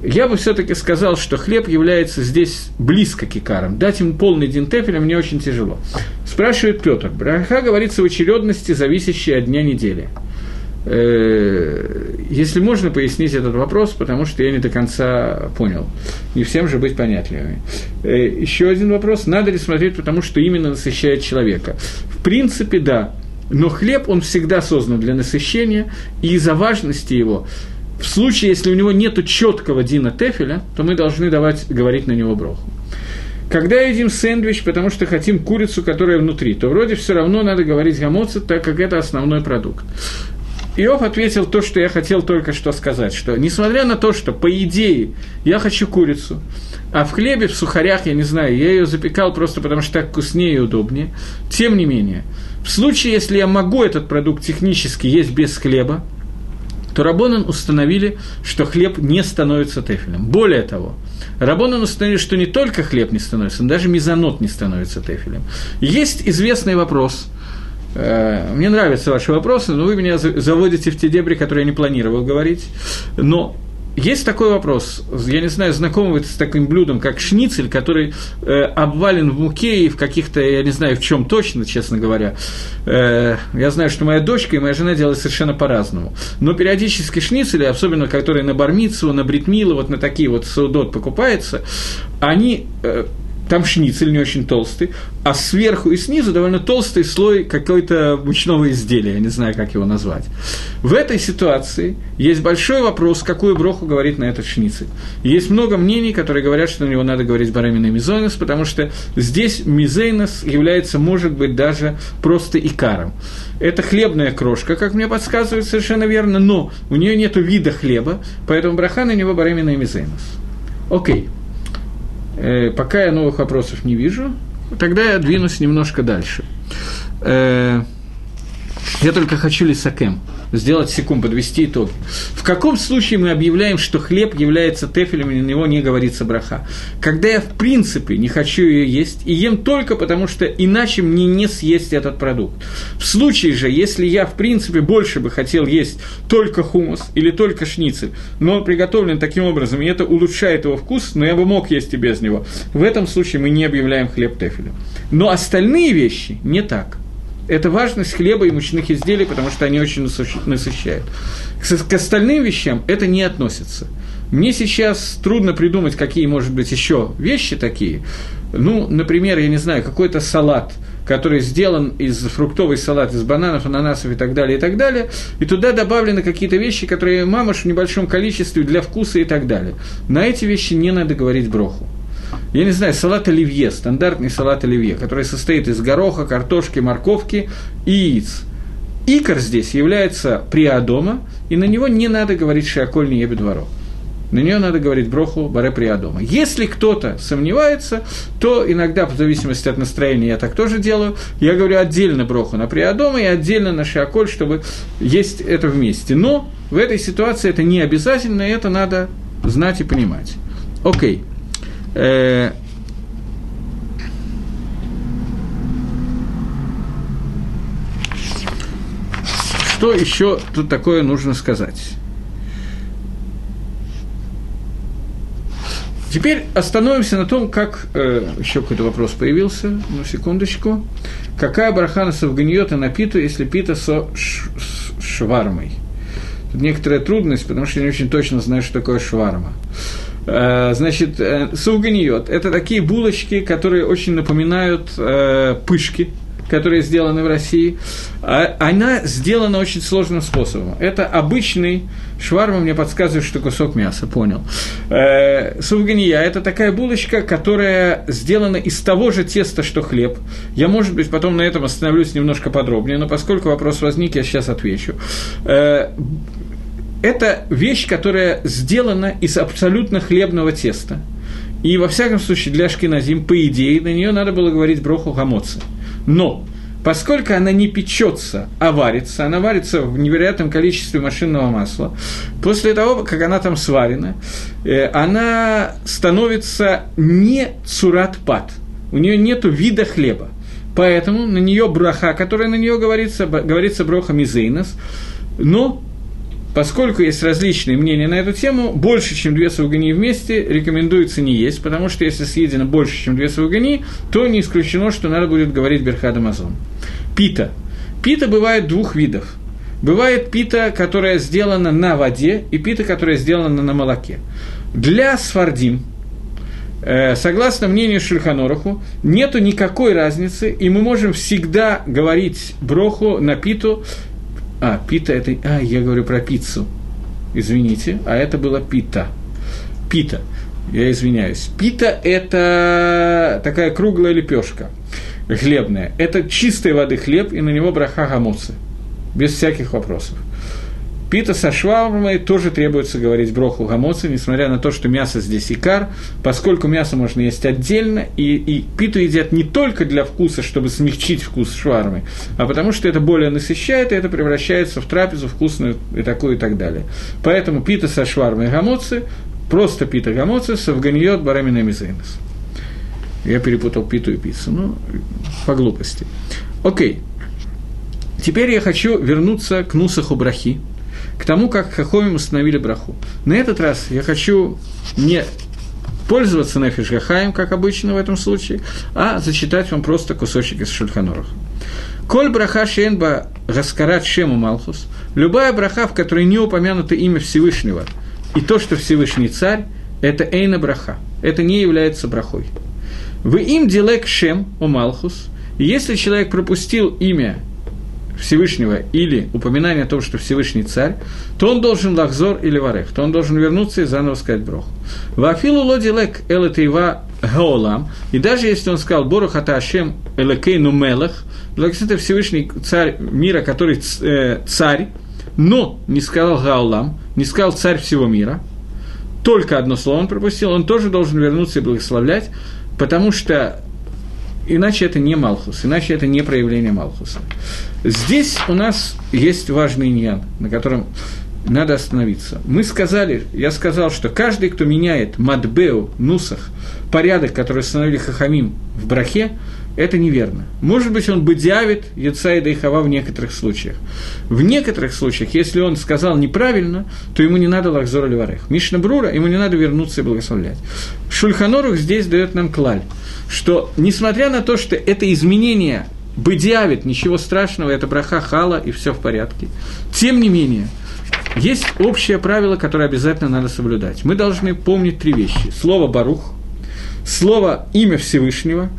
Я бы все-таки сказал, что хлеб является здесь близко к икарам. Дать ему полный динтефеля мне очень тяжело. Спрашивает Петр. Браха говорится в очередности, зависящей от дня недели. Э, если можно пояснить этот вопрос, потому что я не до конца понял. Не всем же быть понятливыми. Э, еще один вопрос. Надо ли смотреть, потому что именно насыщает человека? В принципе, да. Но хлеб, он всегда создан для насыщения, и из-за важности его – в случае, если у него нет четкого Дина Тефеля, то мы должны давать, говорить на него броху. Когда едим сэндвич, потому что хотим курицу, которая внутри, то вроде все равно надо говорить гамоцит, так как это основной продукт. Иов ответил то, что я хотел только что сказать, что несмотря на то, что по идее я хочу курицу, а в хлебе, в сухарях, я не знаю, я ее запекал просто потому, что так вкуснее и удобнее, тем не менее, в случае, если я могу этот продукт технически есть без хлеба, то Рабонан установили, что хлеб не становится тефелем. Более того, Рабонан установили, что не только хлеб не становится, но даже мизанот не становится тефелем. Есть известный вопрос – э, мне нравятся ваши вопросы, но вы меня заводите в те дебри, которые я не планировал говорить. Но есть такой вопрос, я не знаю, знакомы вы с таким блюдом, как шницель, который э, обвален в муке и в каких-то, я не знаю, в чем точно, честно говоря. Э, я знаю, что моя дочка и моя жена делают совершенно по-разному. Но периодически шницели, особенно которые на бармицу, на бритмилы, вот на такие вот саудот покупаются, они э, там шницель не очень толстый, а сверху и снизу довольно толстый слой какой-то мучного изделия, я не знаю, как его назвать. В этой ситуации есть большой вопрос, какую броху говорит на этот шницель. есть много мнений, которые говорят, что на него надо говорить барамина мизонес, потому что здесь мизейнос является, может быть, даже просто икаром. Это хлебная крошка, как мне подсказывают совершенно верно, но у нее нет вида хлеба, поэтому браха на него барамина и мизейнос. Окей. Э, пока я новых вопросов не вижу, тогда я двинусь немножко дальше. Я только хочу лисакем сделать секунд, подвести итоги. В каком случае мы объявляем, что хлеб является тефелем, и на него не говорится браха? Когда я в принципе не хочу ее есть и ем только потому, что иначе мне не съесть этот продукт. В случае же, если я в принципе больше бы хотел есть только хумус или только шницель, но он приготовлен таким образом, и это улучшает его вкус, но я бы мог есть и без него, в этом случае мы не объявляем хлеб тефелем. Но остальные вещи не так – это важность хлеба и мучных изделий, потому что они очень насыщают. К остальным вещам это не относится. Мне сейчас трудно придумать, какие, может быть, еще вещи такие. Ну, например, я не знаю, какой-то салат, который сделан из фруктовый салат, из бананов, ананасов и так далее, и так далее, и туда добавлены какие-то вещи, которые мамаш в небольшом количестве для вкуса и так далее. На эти вещи не надо говорить броху я не знаю, салат оливье, стандартный салат оливье, который состоит из гороха, картошки, морковки и яиц. Икор здесь является приадома, и на него не надо говорить шиаколь не дворо. На нее надо говорить броху баре приадома. Если кто-то сомневается, то иногда, в зависимости от настроения, я так тоже делаю, я говорю отдельно броху на приадома и отдельно на шиаколь, чтобы есть это вместе. Но в этой ситуации это не обязательно, и это надо знать и понимать. Окей. Okay. Э, что еще тут такое нужно сказать? Теперь остановимся на том, как... Э, еще какой-то вопрос появился, ну, секундочку. Какая барахана совганиота на питу, если пита со ш, с швармой? Тут некоторая трудность, потому что я не очень точно знаю, что такое шварма. Значит, э, суганиот – это такие булочки, которые очень напоминают э, пышки, которые сделаны в России. А, она сделана очень сложным способом. Это обычный шварма, мне подсказывает, что кусок мяса, понял. Э, сувгания – это такая булочка, которая сделана из того же теста, что хлеб. Я, может быть, потом на этом остановлюсь немножко подробнее, но поскольку вопрос возник, я сейчас отвечу это вещь, которая сделана из абсолютно хлебного теста. И, во всяком случае, для Ашкиназим, по идее, на нее надо было говорить броху гамоца. Но поскольку она не печется, а варится, она варится в невероятном количестве машинного масла, после того, как она там сварена, э, она становится не цуратпад, у нее нет вида хлеба. Поэтому на нее браха, которая на нее говорится, говорится броха мизейнос, но Поскольку есть различные мнения на эту тему, больше, чем две саугани вместе рекомендуется не есть, потому что если съедено больше, чем две саугани, то не исключено, что надо будет говорить Берхад Амазон. Пита. Пита бывает двух видов. Бывает пита, которая сделана на воде, и пита, которая сделана на молоке. Для свардим, э, согласно мнению Шульханораху, нету никакой разницы, и мы можем всегда говорить броху на питу а, пита это... А, я говорю про пиццу. Извините. А это было пита. Пита. Я извиняюсь. Пита – это такая круглая лепешка хлебная. Это чистой воды хлеб, и на него браха гамуцы. Без всяких вопросов. Пита со швармой тоже требуется говорить броху гамоцы, несмотря на то, что мясо здесь икар, поскольку мясо можно есть отдельно, и, и питу едят не только для вкуса, чтобы смягчить вкус швармы, а потому что это более насыщает, и это превращается в трапезу вкусную и такую и так далее. Поэтому пита со швармой гамоцы, просто пита гамоцы, совганиот барамина мизейнес. Я перепутал питу и пиццу, ну, по глупости. Окей. Теперь я хочу вернуться к Нусаху Брахи, к тому, как Хахомим установили браху. На этот раз я хочу не пользоваться Нефиш Гахаем, как обычно в этом случае, а зачитать вам просто кусочек из Шульханорах. Коль браха шенба раскарат шему Малхус, любая браха, в которой не упомянуто имя Всевышнего, и то, что Всевышний царь, это эйна браха, это не является брахой. Вы им дилек шем у Малхус, если человек пропустил имя Всевышнего или упоминание о том, что Всевышний царь, то он должен лахзор или варех, то он должен вернуться и заново сказать брох. Вафилу лодилек элетейва гаолам, и даже если он сказал Борох ата Ашем элекейну мелах, это Всевышний царь мира, который э, царь, но не сказал гаолам, не сказал царь всего мира, только одно слово он пропустил, он тоже должен вернуться и благословлять, потому что иначе это не Малхус, иначе это не проявление Малхуса. Здесь у нас есть важный иньян, на котором надо остановиться. Мы сказали, я сказал, что каждый, кто меняет Мадбеу, Нусах, порядок, который установили Хахамим в брахе, это неверно. Может быть, он бы дявит Яцайда и Хава в некоторых случаях. В некоторых случаях, если он сказал неправильно, то ему не надо лахзор или варех. Мишна Брура, ему не надо вернуться и благословлять. Шульханорух здесь дает нам клаль, что несмотря на то, что это изменение быдявит, ничего страшного, это браха хала, и все в порядке. Тем не менее, есть общее правило, которое обязательно надо соблюдать. Мы должны помнить три вещи. Слово «барух», слово «имя Всевышнего»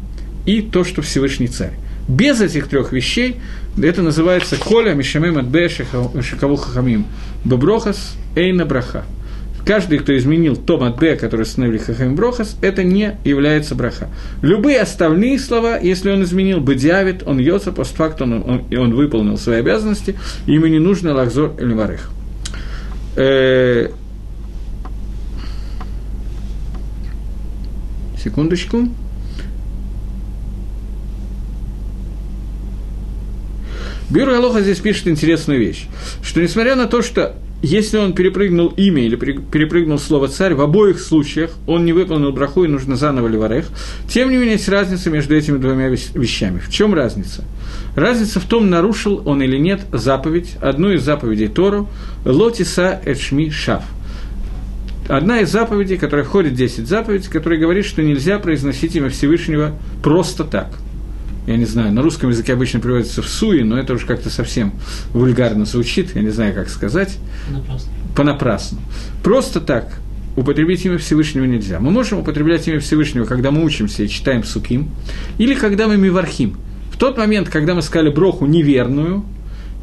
и то, что Всевышний Царь. Без этих трех вещей это называется «коля мишамем адбе шикаву хахамим» «беброхас эйна браха». Каждый, кто изменил то матбе, который установили хахамим брохас, это не является браха. Любые остальные слова, если он изменил бедиавит, он йоца, постфактум, он, он, он выполнил свои обязанности, ему не нужно лахзор или варех. Э, секундочку. Бюро Галоха здесь пишет интересную вещь, что несмотря на то, что если он перепрыгнул имя или перепрыгнул слово «царь», в обоих случаях он не выполнил браху и нужно заново ливарех, тем не менее есть разница между этими двумя вещами. В чем разница? Разница в том, нарушил он или нет заповедь, одну из заповедей Тору «Лотиса эчми шав». Одна из заповедей, которая входит в 10 заповедей, которая говорит, что нельзя произносить имя Всевышнего просто так – я не знаю, на русском языке обычно приводится в суе, но это уже как-то совсем вульгарно звучит, я не знаю, как сказать. Понапрасну. Понапрасну. Просто так употребить имя Всевышнего нельзя. Мы можем употреблять имя Всевышнего, когда мы учимся и читаем суким, или когда мы мивархим. В тот момент, когда мы сказали броху неверную,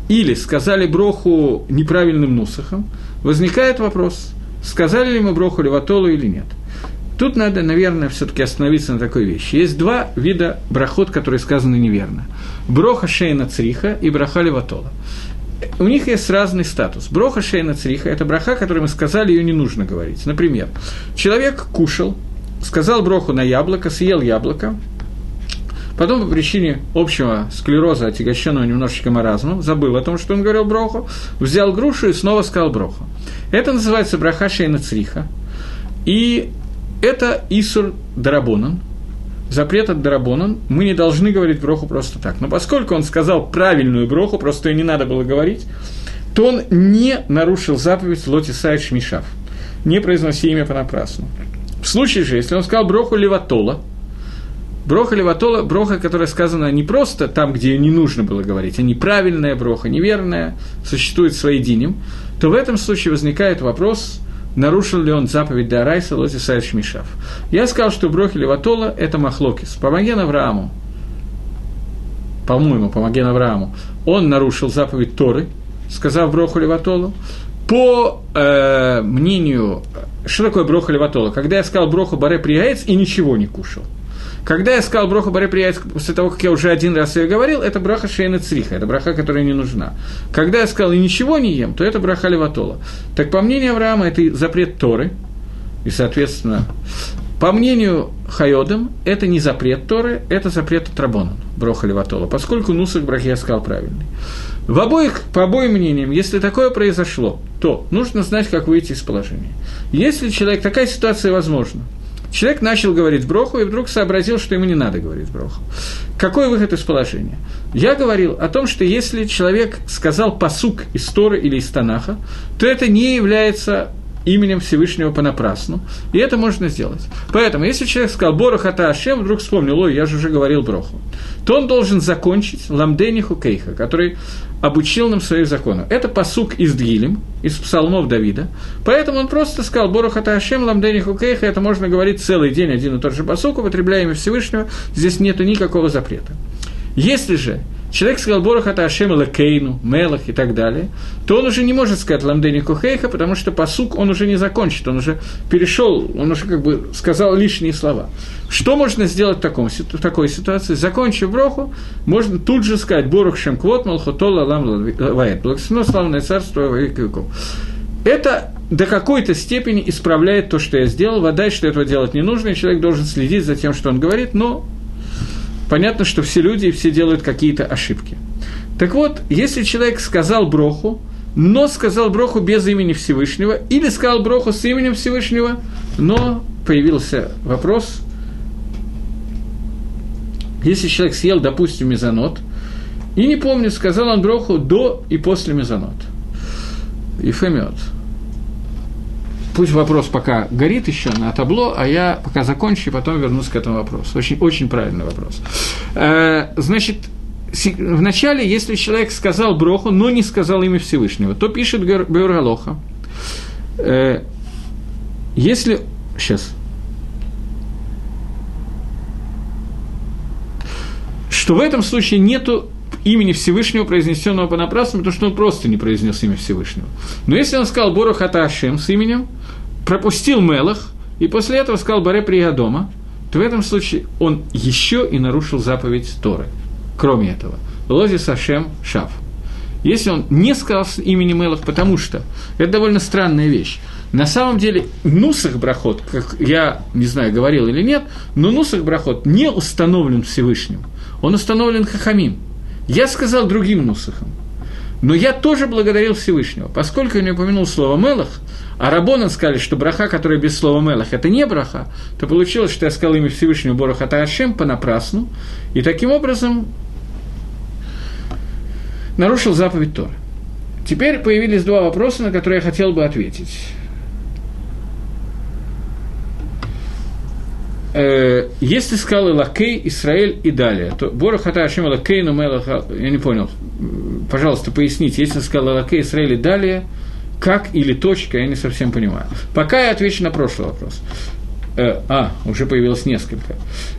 или сказали броху неправильным нусахом, возникает вопрос, сказали ли мы броху леватолу или нет – Тут надо, наверное, все-таки остановиться на такой вещи. Есть два вида брахот, которые сказаны неверно. Броха шейна цриха и браха леватола. У них есть разный статус. Броха шейна цриха – это браха, которую мы сказали, ее не нужно говорить. Например, человек кушал, сказал броху на яблоко, съел яблоко, Потом по причине общего склероза, отягощенного немножечко маразмом, забыл о том, что он говорил броху, взял грушу и снова сказал броху. Это называется браха шейна цриха. И это Исур Дарабонан, запрет от Дарабонан. Мы не должны говорить броху просто так. Но поскольку он сказал правильную броху, просто ее не надо было говорить, то он не нарушил заповедь Лоти Сайт Шмишав, не произноси имя понапрасну. В случае же, если он сказал броху Леватола, Броха Леватола, броха, которая сказана не просто там, где не нужно было говорить, а неправильная броха, неверная, существует своединем, то в этом случае возникает вопрос, нарушил ли он заповедь Дарайса Лоти Сайш Мишав. Я сказал, что брохи Леватола – это Махлокис. По Маген Аврааму, по-моему, по Маген Аврааму, он нарушил заповедь Торы, сказав броху Леватолу. По э, мнению, что такое броха Леватола? Когда я сказал броху Баре Прияец и ничего не кушал – когда я сказал броху баре прияйц, после того, как я уже один раз ее говорил, это браха шейна цриха, это браха, которая не нужна. Когда я сказал и ничего не ем, то это браха леватола. Так по мнению Авраама, это запрет Торы, и, соответственно, по мнению Хайодам, это не запрет Торы, это запрет Трабона, Броха Леватола, поскольку Нусах Брахи я сказал правильный. В обоих, по обоим мнениям, если такое произошло, то нужно знать, как выйти из положения. Если человек, такая ситуация возможна, Человек начал говорить броху и вдруг сообразил, что ему не надо говорить броху. Какой выход из положения? Я говорил о том, что если человек сказал посук из Торы или из Танаха, то это не является именем Всевышнего понапрасну, и это можно сделать. Поэтому, если человек сказал «Борох ата Ашем», вдруг вспомнил, ой, я же уже говорил броху, то он должен закончить ламдениху кейха, который обучил нам своих законов. Это посук из Дгилем, из псалмов Давида, поэтому он просто сказал «Борох ата Ашем, ламдениху кейха», это можно говорить целый день один и тот же посук, употребляя имя Всевышнего, здесь нету никакого запрета. Если же человек сказал Борох это Ашем Лакейну, Мелах и так далее, то он уже не может сказать Ламдени Кухейха, потому что посук он уже не закончит, он уже перешел, он уже как бы сказал лишние слова. Что можно сделать в, таком, в такой ситуации? Закончив броху, можно тут же сказать Борох Шем Квот, Малхотола Лам Лавает, благословено славное царство веков. Это до какой-то степени исправляет то, что я сделал. Вода, что этого делать не нужно, и человек должен следить за тем, что он говорит, но понятно, что все люди и все делают какие-то ошибки. Так вот, если человек сказал броху, но сказал броху без имени Всевышнего, или сказал броху с именем Всевышнего, но появился вопрос, если человек съел, допустим, мезонот, и не помнит, сказал он броху до и после мезонот. И фемет – Пусть вопрос пока горит еще на табло, а я пока закончу и потом вернусь к этому вопросу. Очень, очень правильный вопрос. Э, значит, вначале, если человек сказал броху, но не сказал имя Всевышнего, то пишет Беургалоха. Э, если... Сейчас. Что в этом случае нету имени Всевышнего, произнесенного понапрасну, потому что он просто не произнес имя Всевышнего. Но если он сказал Бору Хаташем с именем, пропустил Мелах, и после этого сказал Баре Приядома, то в этом случае он еще и нарушил заповедь Торы. Кроме этого, Лози Сашем Шав. Если он не сказал имени Мелах, потому что это довольно странная вещь. На самом деле, Нусах Брахот, как я не знаю, говорил или нет, но Нусах Брахот не установлен Всевышним. Он установлен Хахамим. Я сказал другим Нусахам. Но я тоже благодарил Всевышнего. Поскольку я не упомянул слово «мелах», а Рабонан сказали, что браха, которая без слова «мелах», это не браха, то получилось, что я сказал имя Всевышнего Бораха Таашем понапрасну, и таким образом нарушил заповедь Тора. Теперь появились два вопроса, на которые я хотел бы ответить. э, если сказал Лакей, Израиль и далее, то Бора Хата Ашем Лакей, но я не понял, пожалуйста, поясните, если сказал Лакей, Израиль и далее, как или точка, я не совсем понимаю. Пока я отвечу на прошлый вопрос. Э, а, уже появилось несколько.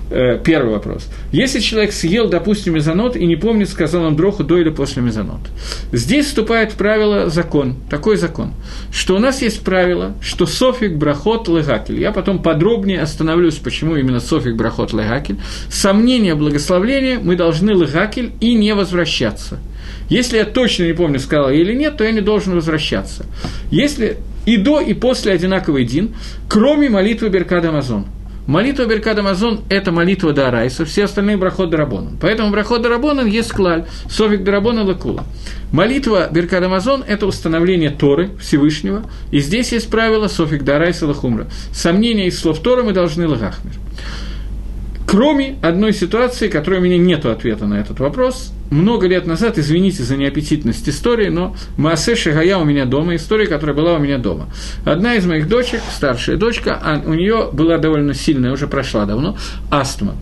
Э, первый вопрос. Если человек съел, допустим, мезонот и не помнит, сказал он броху до или после мезонот. Здесь вступает правило закон, такой закон, что у нас есть правило, что софик, брахот, легакель. Я потом подробнее остановлюсь, почему именно софик, брахот, легакель. Сомнение, благословление мы должны легакель и не возвращаться. Если я точно не помню, сказал я или нет, то я не должен возвращаться. Если и до, и после одинаковый дин, кроме молитвы Беркада Амазон. Молитва Беркад Амазон – это молитва Дарайса, все остальные брахот Дарабонан. Поэтому брахот Дарабонан есть клаль, софик Дарабона Лакула. Молитва Беркад Амазон – это установление Торы Всевышнего, и здесь есть правило софик Дарайса Лахумра. Сомнения из слов Торы мы должны лагахмер. Кроме одной ситуации, которой у меня нет ответа на этот вопрос. Много лет назад, извините за неаппетитность истории, но Маасе Шагая у меня дома, история, которая была у меня дома. Одна из моих дочек, старшая дочка, а у нее была довольно сильная, уже прошла давно, астма.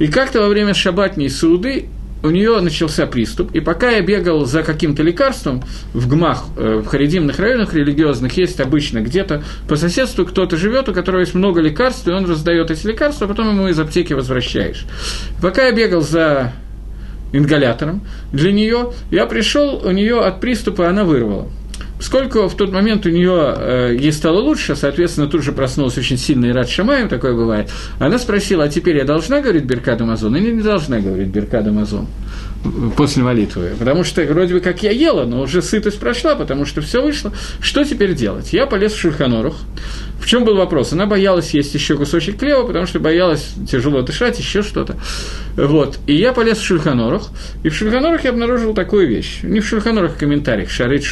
И как-то во время шабатней суды у нее начался приступ, и пока я бегал за каким-то лекарством в ГМАХ, э, в харидимных районах религиозных, есть обычно где-то по соседству кто-то живет, у которого есть много лекарств, и он раздает эти лекарства, а потом ему из аптеки возвращаешь. Пока я бегал за ингалятором для нее, я пришел, у нее от приступа она вырвала. Сколько в тот момент у нее э, ей стало лучше, соответственно, тут же проснулась очень сильный Рад Шамаем, такое бывает, она спросила, а теперь я должна говорить Беркад Амазон или не должна говорить Беркад Амазон? После молитвы. Потому что вроде бы как я ела, но уже сытость прошла, потому что все вышло. Что теперь делать? Я полез в Шульханорух. В чем был вопрос? Она боялась есть еще кусочек хлеба, потому что боялась тяжело дышать, еще что-то. Вот. И я полез в Шульханорух, и в Шульханорух я обнаружил такую вещь. Не в Шульханорух, в комментариях, Шарит.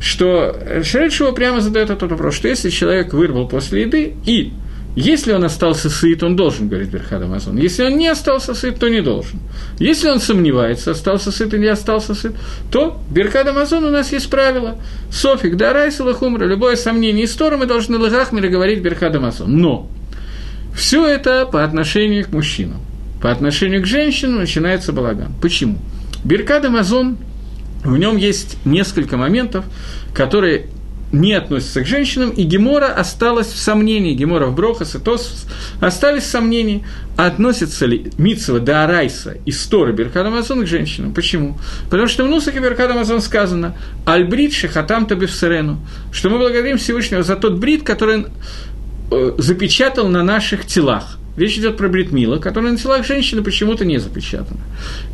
Что Шарит прямо задает этот вопрос, что если человек вырвал после еды и если он остался сыт, он должен говорить Берхад Амазон. Если он не остался сыт, то не должен. Если он сомневается, остался сыт или не остался сыт, то Берхад Амазон у нас есть правило. Софик, Дарай, Салахумра, любое сомнение из Тора мы должны Лагахмире говорить Берхад Амазон. Но все это по отношению к мужчинам. По отношению к женщинам начинается балаган. Почему? Беркад Амазон, в нем есть несколько моментов, которые не относится к женщинам, и Гемора осталась в сомнении, Гемора в Брохас и Тосфос остались в сомнении, относится ли Митцева до Арайса из Торы Беркада Амазон к женщинам. Почему? Потому что в Нусаке Беркада Амазон сказано «Альбрид шехатам табивсерену», что мы благодарим Всевышнего за тот брит, который он э, запечатал на наших телах. Речь идет про Бритмила, которая на телах женщины почему-то не запечатана.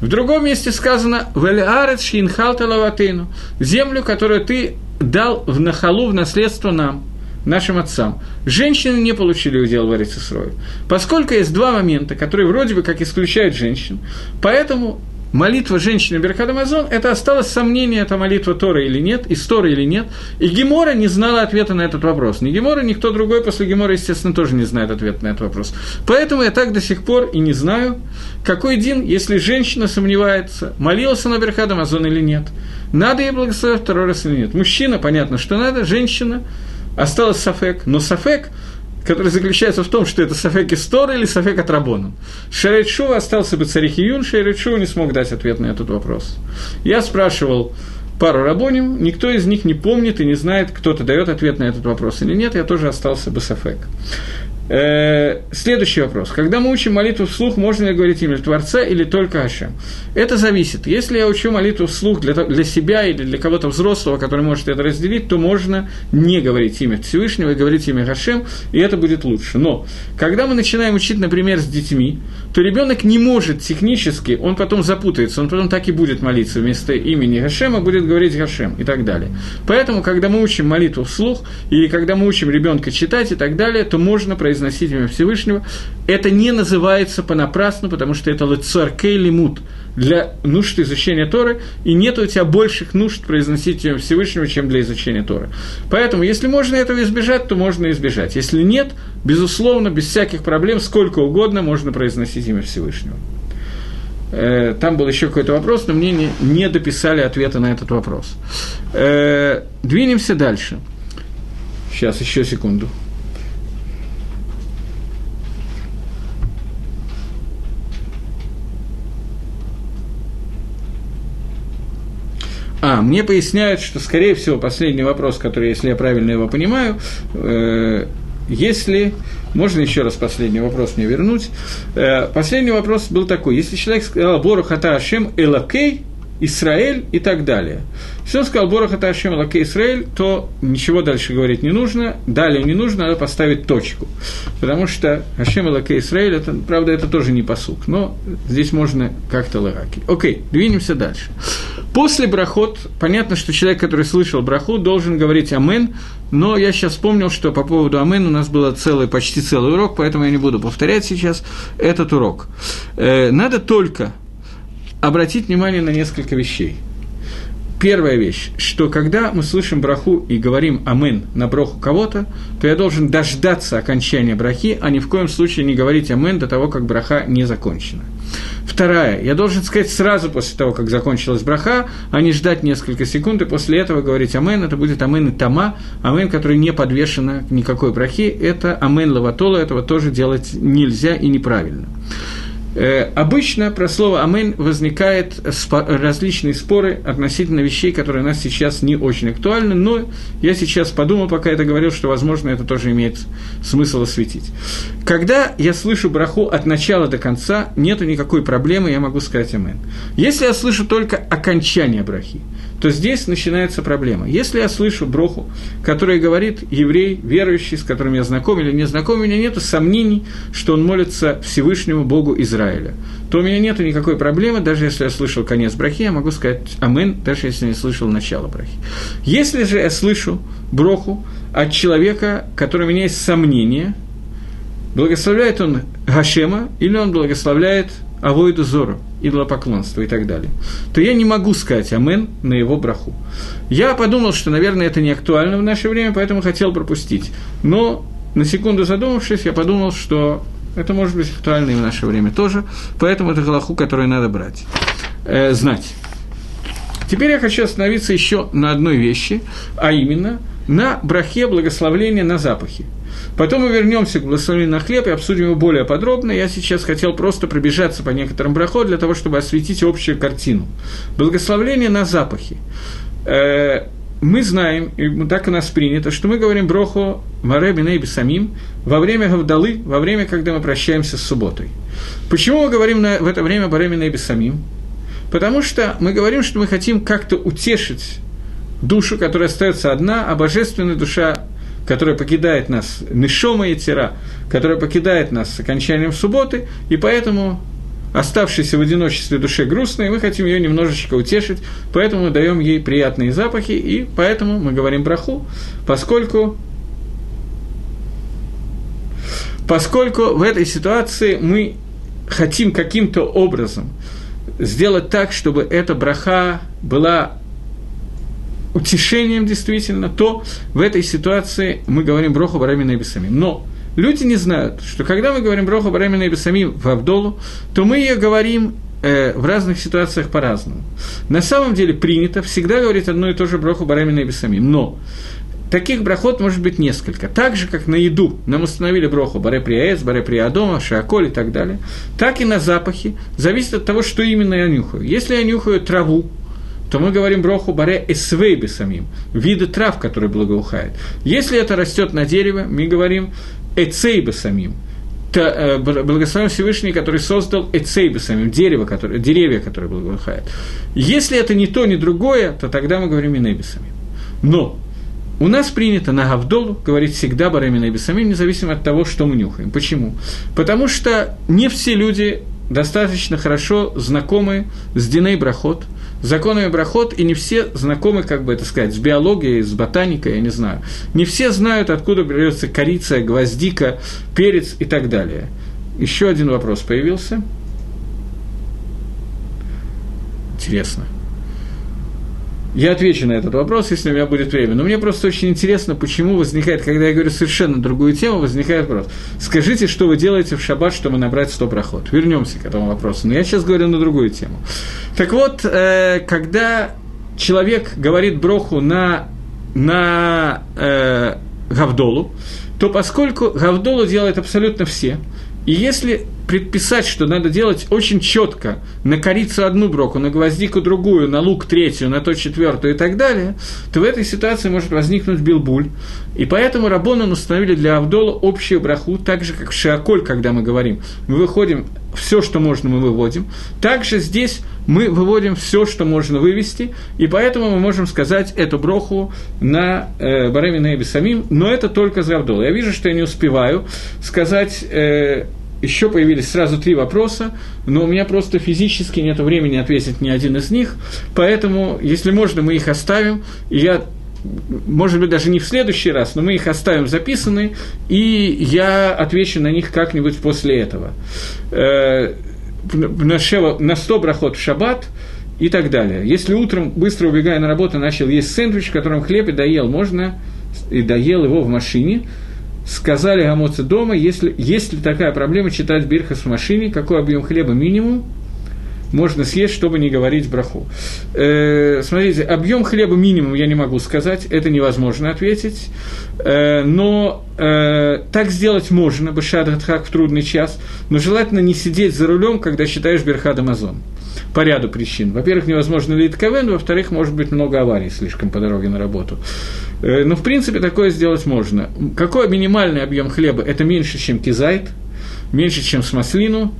В другом месте сказано «Велиарец шинхалта лаватейну» – землю, которую ты дал в нахалу, в наследство нам, нашим отцам. Женщины не получили удел в Эрицесрое. Поскольку есть два момента, которые вроде бы как исключают женщин, поэтому молитва женщины Беркад Амазон, это осталось сомнение, это молитва Тора или нет, из Торы или нет. И Гемора не знала ответа на этот вопрос. Ни Гемора, никто другой после Гемора, естественно, тоже не знает ответа на этот вопрос. Поэтому я так до сих пор и не знаю, какой день, если женщина сомневается, молилась она Беркад Амазон или нет, надо ей благословить второй раз или нет. Мужчина, понятно, что надо, женщина, осталось сафек, но сафек – который заключается в том, что это Сафек Истор или Сафек. Шерет Шува остался бы царь Юн, Шерет Шува не смог дать ответ на этот вопрос. Я спрашивал пару рабоним, никто из них не помнит и не знает, кто-то дает ответ на этот вопрос или нет, я тоже остался бы Сафек. Э, следующий вопрос. Когда мы учим молитву вслух, можно ли говорить имя Творца или только Ашем? Это зависит. Если я учу молитву вслух для, для себя или для кого-то взрослого, который может это разделить, то можно не говорить имя Всевышнего и говорить имя Хашем, и это будет лучше. Но когда мы начинаем учить, например, с детьми, то ребенок не может технически, он потом запутается, он потом так и будет молиться вместо имени Гашема, будет говорить Гашем и так далее. Поэтому, когда мы учим молитву вслух, или когда мы учим ребенка читать и так далее, то можно произносить произносить имя Всевышнего, это не называется понапрасну, потому что это лецаркей лимут для нужд изучения Торы, и нет у тебя больших нужд произносить имя Всевышнего, чем для изучения Торы. Поэтому, если можно этого избежать, то можно избежать. Если нет, безусловно, без всяких проблем, сколько угодно можно произносить имя Всевышнего. Э, там был еще какой-то вопрос, но мне не, не дописали ответа на этот вопрос. Э, двинемся дальше. Сейчас, еще секунду. А, мне поясняют, что, скорее всего, последний вопрос, который, если я правильно его понимаю, э, если... Можно еще раз последний вопрос мне вернуть? Э, последний вопрос был такой. Если человек сказал «Бору хата Ашем элакей», Израиль и так далее. Если он сказал Борах это Ашем Лаке Израиль, то ничего дальше говорить не нужно, далее не нужно, надо поставить точку. Потому что Ашем Лаке Израиль, это, правда, это тоже не посук, но здесь можно как-то лараки. Окей, двинемся дальше. После брахот, понятно, что человек, который слышал браху, должен говорить «Амен», но я сейчас вспомнил, что по поводу «Амен» у нас был целый, почти целый урок, поэтому я не буду повторять сейчас этот урок. Э, надо только обратить внимание на несколько вещей – Первая вещь, что когда мы слышим браху и говорим «Амен» на браху кого-то, то я должен дождаться окончания брахи, а ни в коем случае не говорить «Амен» до того, как браха не закончена. Вторая, я должен сказать сразу после того, как закончилась браха, а не ждать несколько секунд, и после этого говорить «Амен», это будет «Амен» и «Тама», «Амен», который не подвешено никакой брахи, это «Амен» лаватола, этого тоже делать нельзя и неправильно. Э, обычно про слово «амен» возникают различные споры относительно вещей, которые у нас сейчас не очень актуальны, но я сейчас подумал, пока это говорил, что, возможно, это тоже имеет смысл осветить. Когда я слышу браху от начала до конца, нет никакой проблемы, я могу сказать «амен». Если я слышу только окончание брахи, то здесь начинается проблема. Если я слышу броху, которая говорит еврей, верующий, с которым я знаком или не знаком, у меня нет сомнений, что он молится Всевышнему Богу Израиля, то у меня нет никакой проблемы, даже если я слышал конец брахи, я могу сказать «Амен», даже если не слышал начало брахи. Если же я слышу броху от человека, который у меня есть сомнения, благословляет он Гашема или он благословляет Авойду Зору – идолопоклонство и так далее, то я не могу сказать «Амен» на его браху. Я подумал, что, наверное, это не актуально в наше время, поэтому хотел пропустить. Но, на секунду задумавшись, я подумал, что это может быть актуально и в наше время тоже, поэтому это галаху, которую надо брать, э, знать. Теперь я хочу остановиться еще на одной вещи, а именно на брахе благословления на запахе. Потом мы вернемся к благословению на хлеб и обсудим его более подробно. Я сейчас хотел просто пробежаться по некоторым брахот для того, чтобы осветить общую картину. Благословление на запахи. Э, мы знаем, и так у нас принято, что мы говорим броху Маре Биней самим во время Гавдалы, во время, когда мы прощаемся с субботой. Почему мы говорим на, в это время Маре Биней самим? Потому что мы говорим, что мы хотим как-то утешить душу, которая остается одна, а божественная душа которая покидает нас, Нишома и Тира, которая покидает нас с окончанием субботы, и поэтому оставшейся в одиночестве душе грустной, мы хотим ее немножечко утешить, поэтому мы даем ей приятные запахи, и поэтому мы говорим браху, поскольку, поскольку в этой ситуации мы хотим каким-то образом сделать так, чтобы эта браха была утешением действительно, то в этой ситуации мы говорим броху барамина и бесамим. Но люди не знают, что когда мы говорим броху барамина и бесамим в Авдолу, то мы ее говорим э, в разных ситуациях по-разному. На самом деле принято всегда говорить одно и то же броху барамина и бесамим. Но таких брахот может быть несколько. Так же, как на еду нам установили броху баре приаэс, баре приадома, шиаколь и так далее, так и на запахи. Зависит от того, что именно я нюхаю. Если я нюхаю траву, то мы говорим броху баре эсвейбе самим, виды трав, которые благоухают. Если это растет на дереве, мы говорим эцейбе самим, э, благословен Всевышний, который создал эцейбе самим, дерево, которое, деревья, которые благоухают. Если это не то, ни другое, то тогда мы говорим инейбе самим. Но у нас принято на Гавдолу говорить всегда Барамина и Бесамим, независимо от того, что мы нюхаем. Почему? Потому что не все люди достаточно хорошо знакомы с Диней Брахот, законами брахот, и не все знакомы, как бы это сказать, с биологией, с ботаникой, я не знаю. Не все знают, откуда берется корица, гвоздика, перец и так далее. Еще один вопрос появился. Интересно. Я отвечу на этот вопрос, если у меня будет время. Но мне просто очень интересно, почему возникает, когда я говорю совершенно другую тему, возникает вопрос. Скажите, что вы делаете в шаббат, чтобы набрать 100 проход. Вернемся к этому вопросу. Но я сейчас говорю на другую тему. Так вот, э, когда человек говорит броху на, на э, Гавдолу, то поскольку Гавдолу делают абсолютно все, и если предписать, что надо делать очень четко на корицу одну броку, на гвоздику другую, на лук третью, на то четвертую и так далее, то в этой ситуации может возникнуть билбуль. И поэтому Рабонан установили для Авдола общую браху, так же, как в Шиаколь, когда мы говорим. Мы выходим, все, что можно, мы выводим. Также здесь мы выводим все, что можно вывести, и поэтому мы можем сказать эту броху на э, Баремина и Бесамим, но это только за Авдола. Я вижу, что я не успеваю сказать... Э, еще появились сразу три вопроса, но у меня просто физически нет времени ответить ни один из них, поэтому, если можно, мы их оставим, и я может быть, даже не в следующий раз, но мы их оставим записанные, и я отвечу на них как-нибудь после этого. Э, на, шева, на 100 брахот в шаббат и так далее. Если утром, быстро убегая на работу, начал есть сэндвич, в котором хлеб и доел, можно и доел его в машине, сказали Гамоца дома, если, есть ли такая проблема читать Бирхас в машине, какой объем хлеба минимум, можно съесть, чтобы не говорить браху. Э, смотрите, объем хлеба минимум я не могу сказать, это невозможно ответить, э, но э, так сделать можно, Башад в трудный час, но желательно не сидеть за рулем, когда считаешь Берхад Амазон. По ряду причин. Во-первых, невозможно лить КВН, во-вторых, может быть много аварий слишком по дороге на работу. Э, но, в принципе, такое сделать можно. Какой минимальный объем хлеба? Это меньше, чем кизайт, меньше, чем с маслину.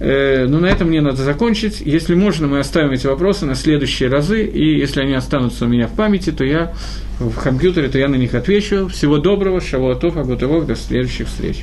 Э, но на этом мне надо закончить. Если можно, мы оставим эти вопросы на следующие разы, и если они останутся у меня в памяти, то я в компьютере, то я на них отвечу. Всего доброго, шавуатов, агутывок, до следующих встреч.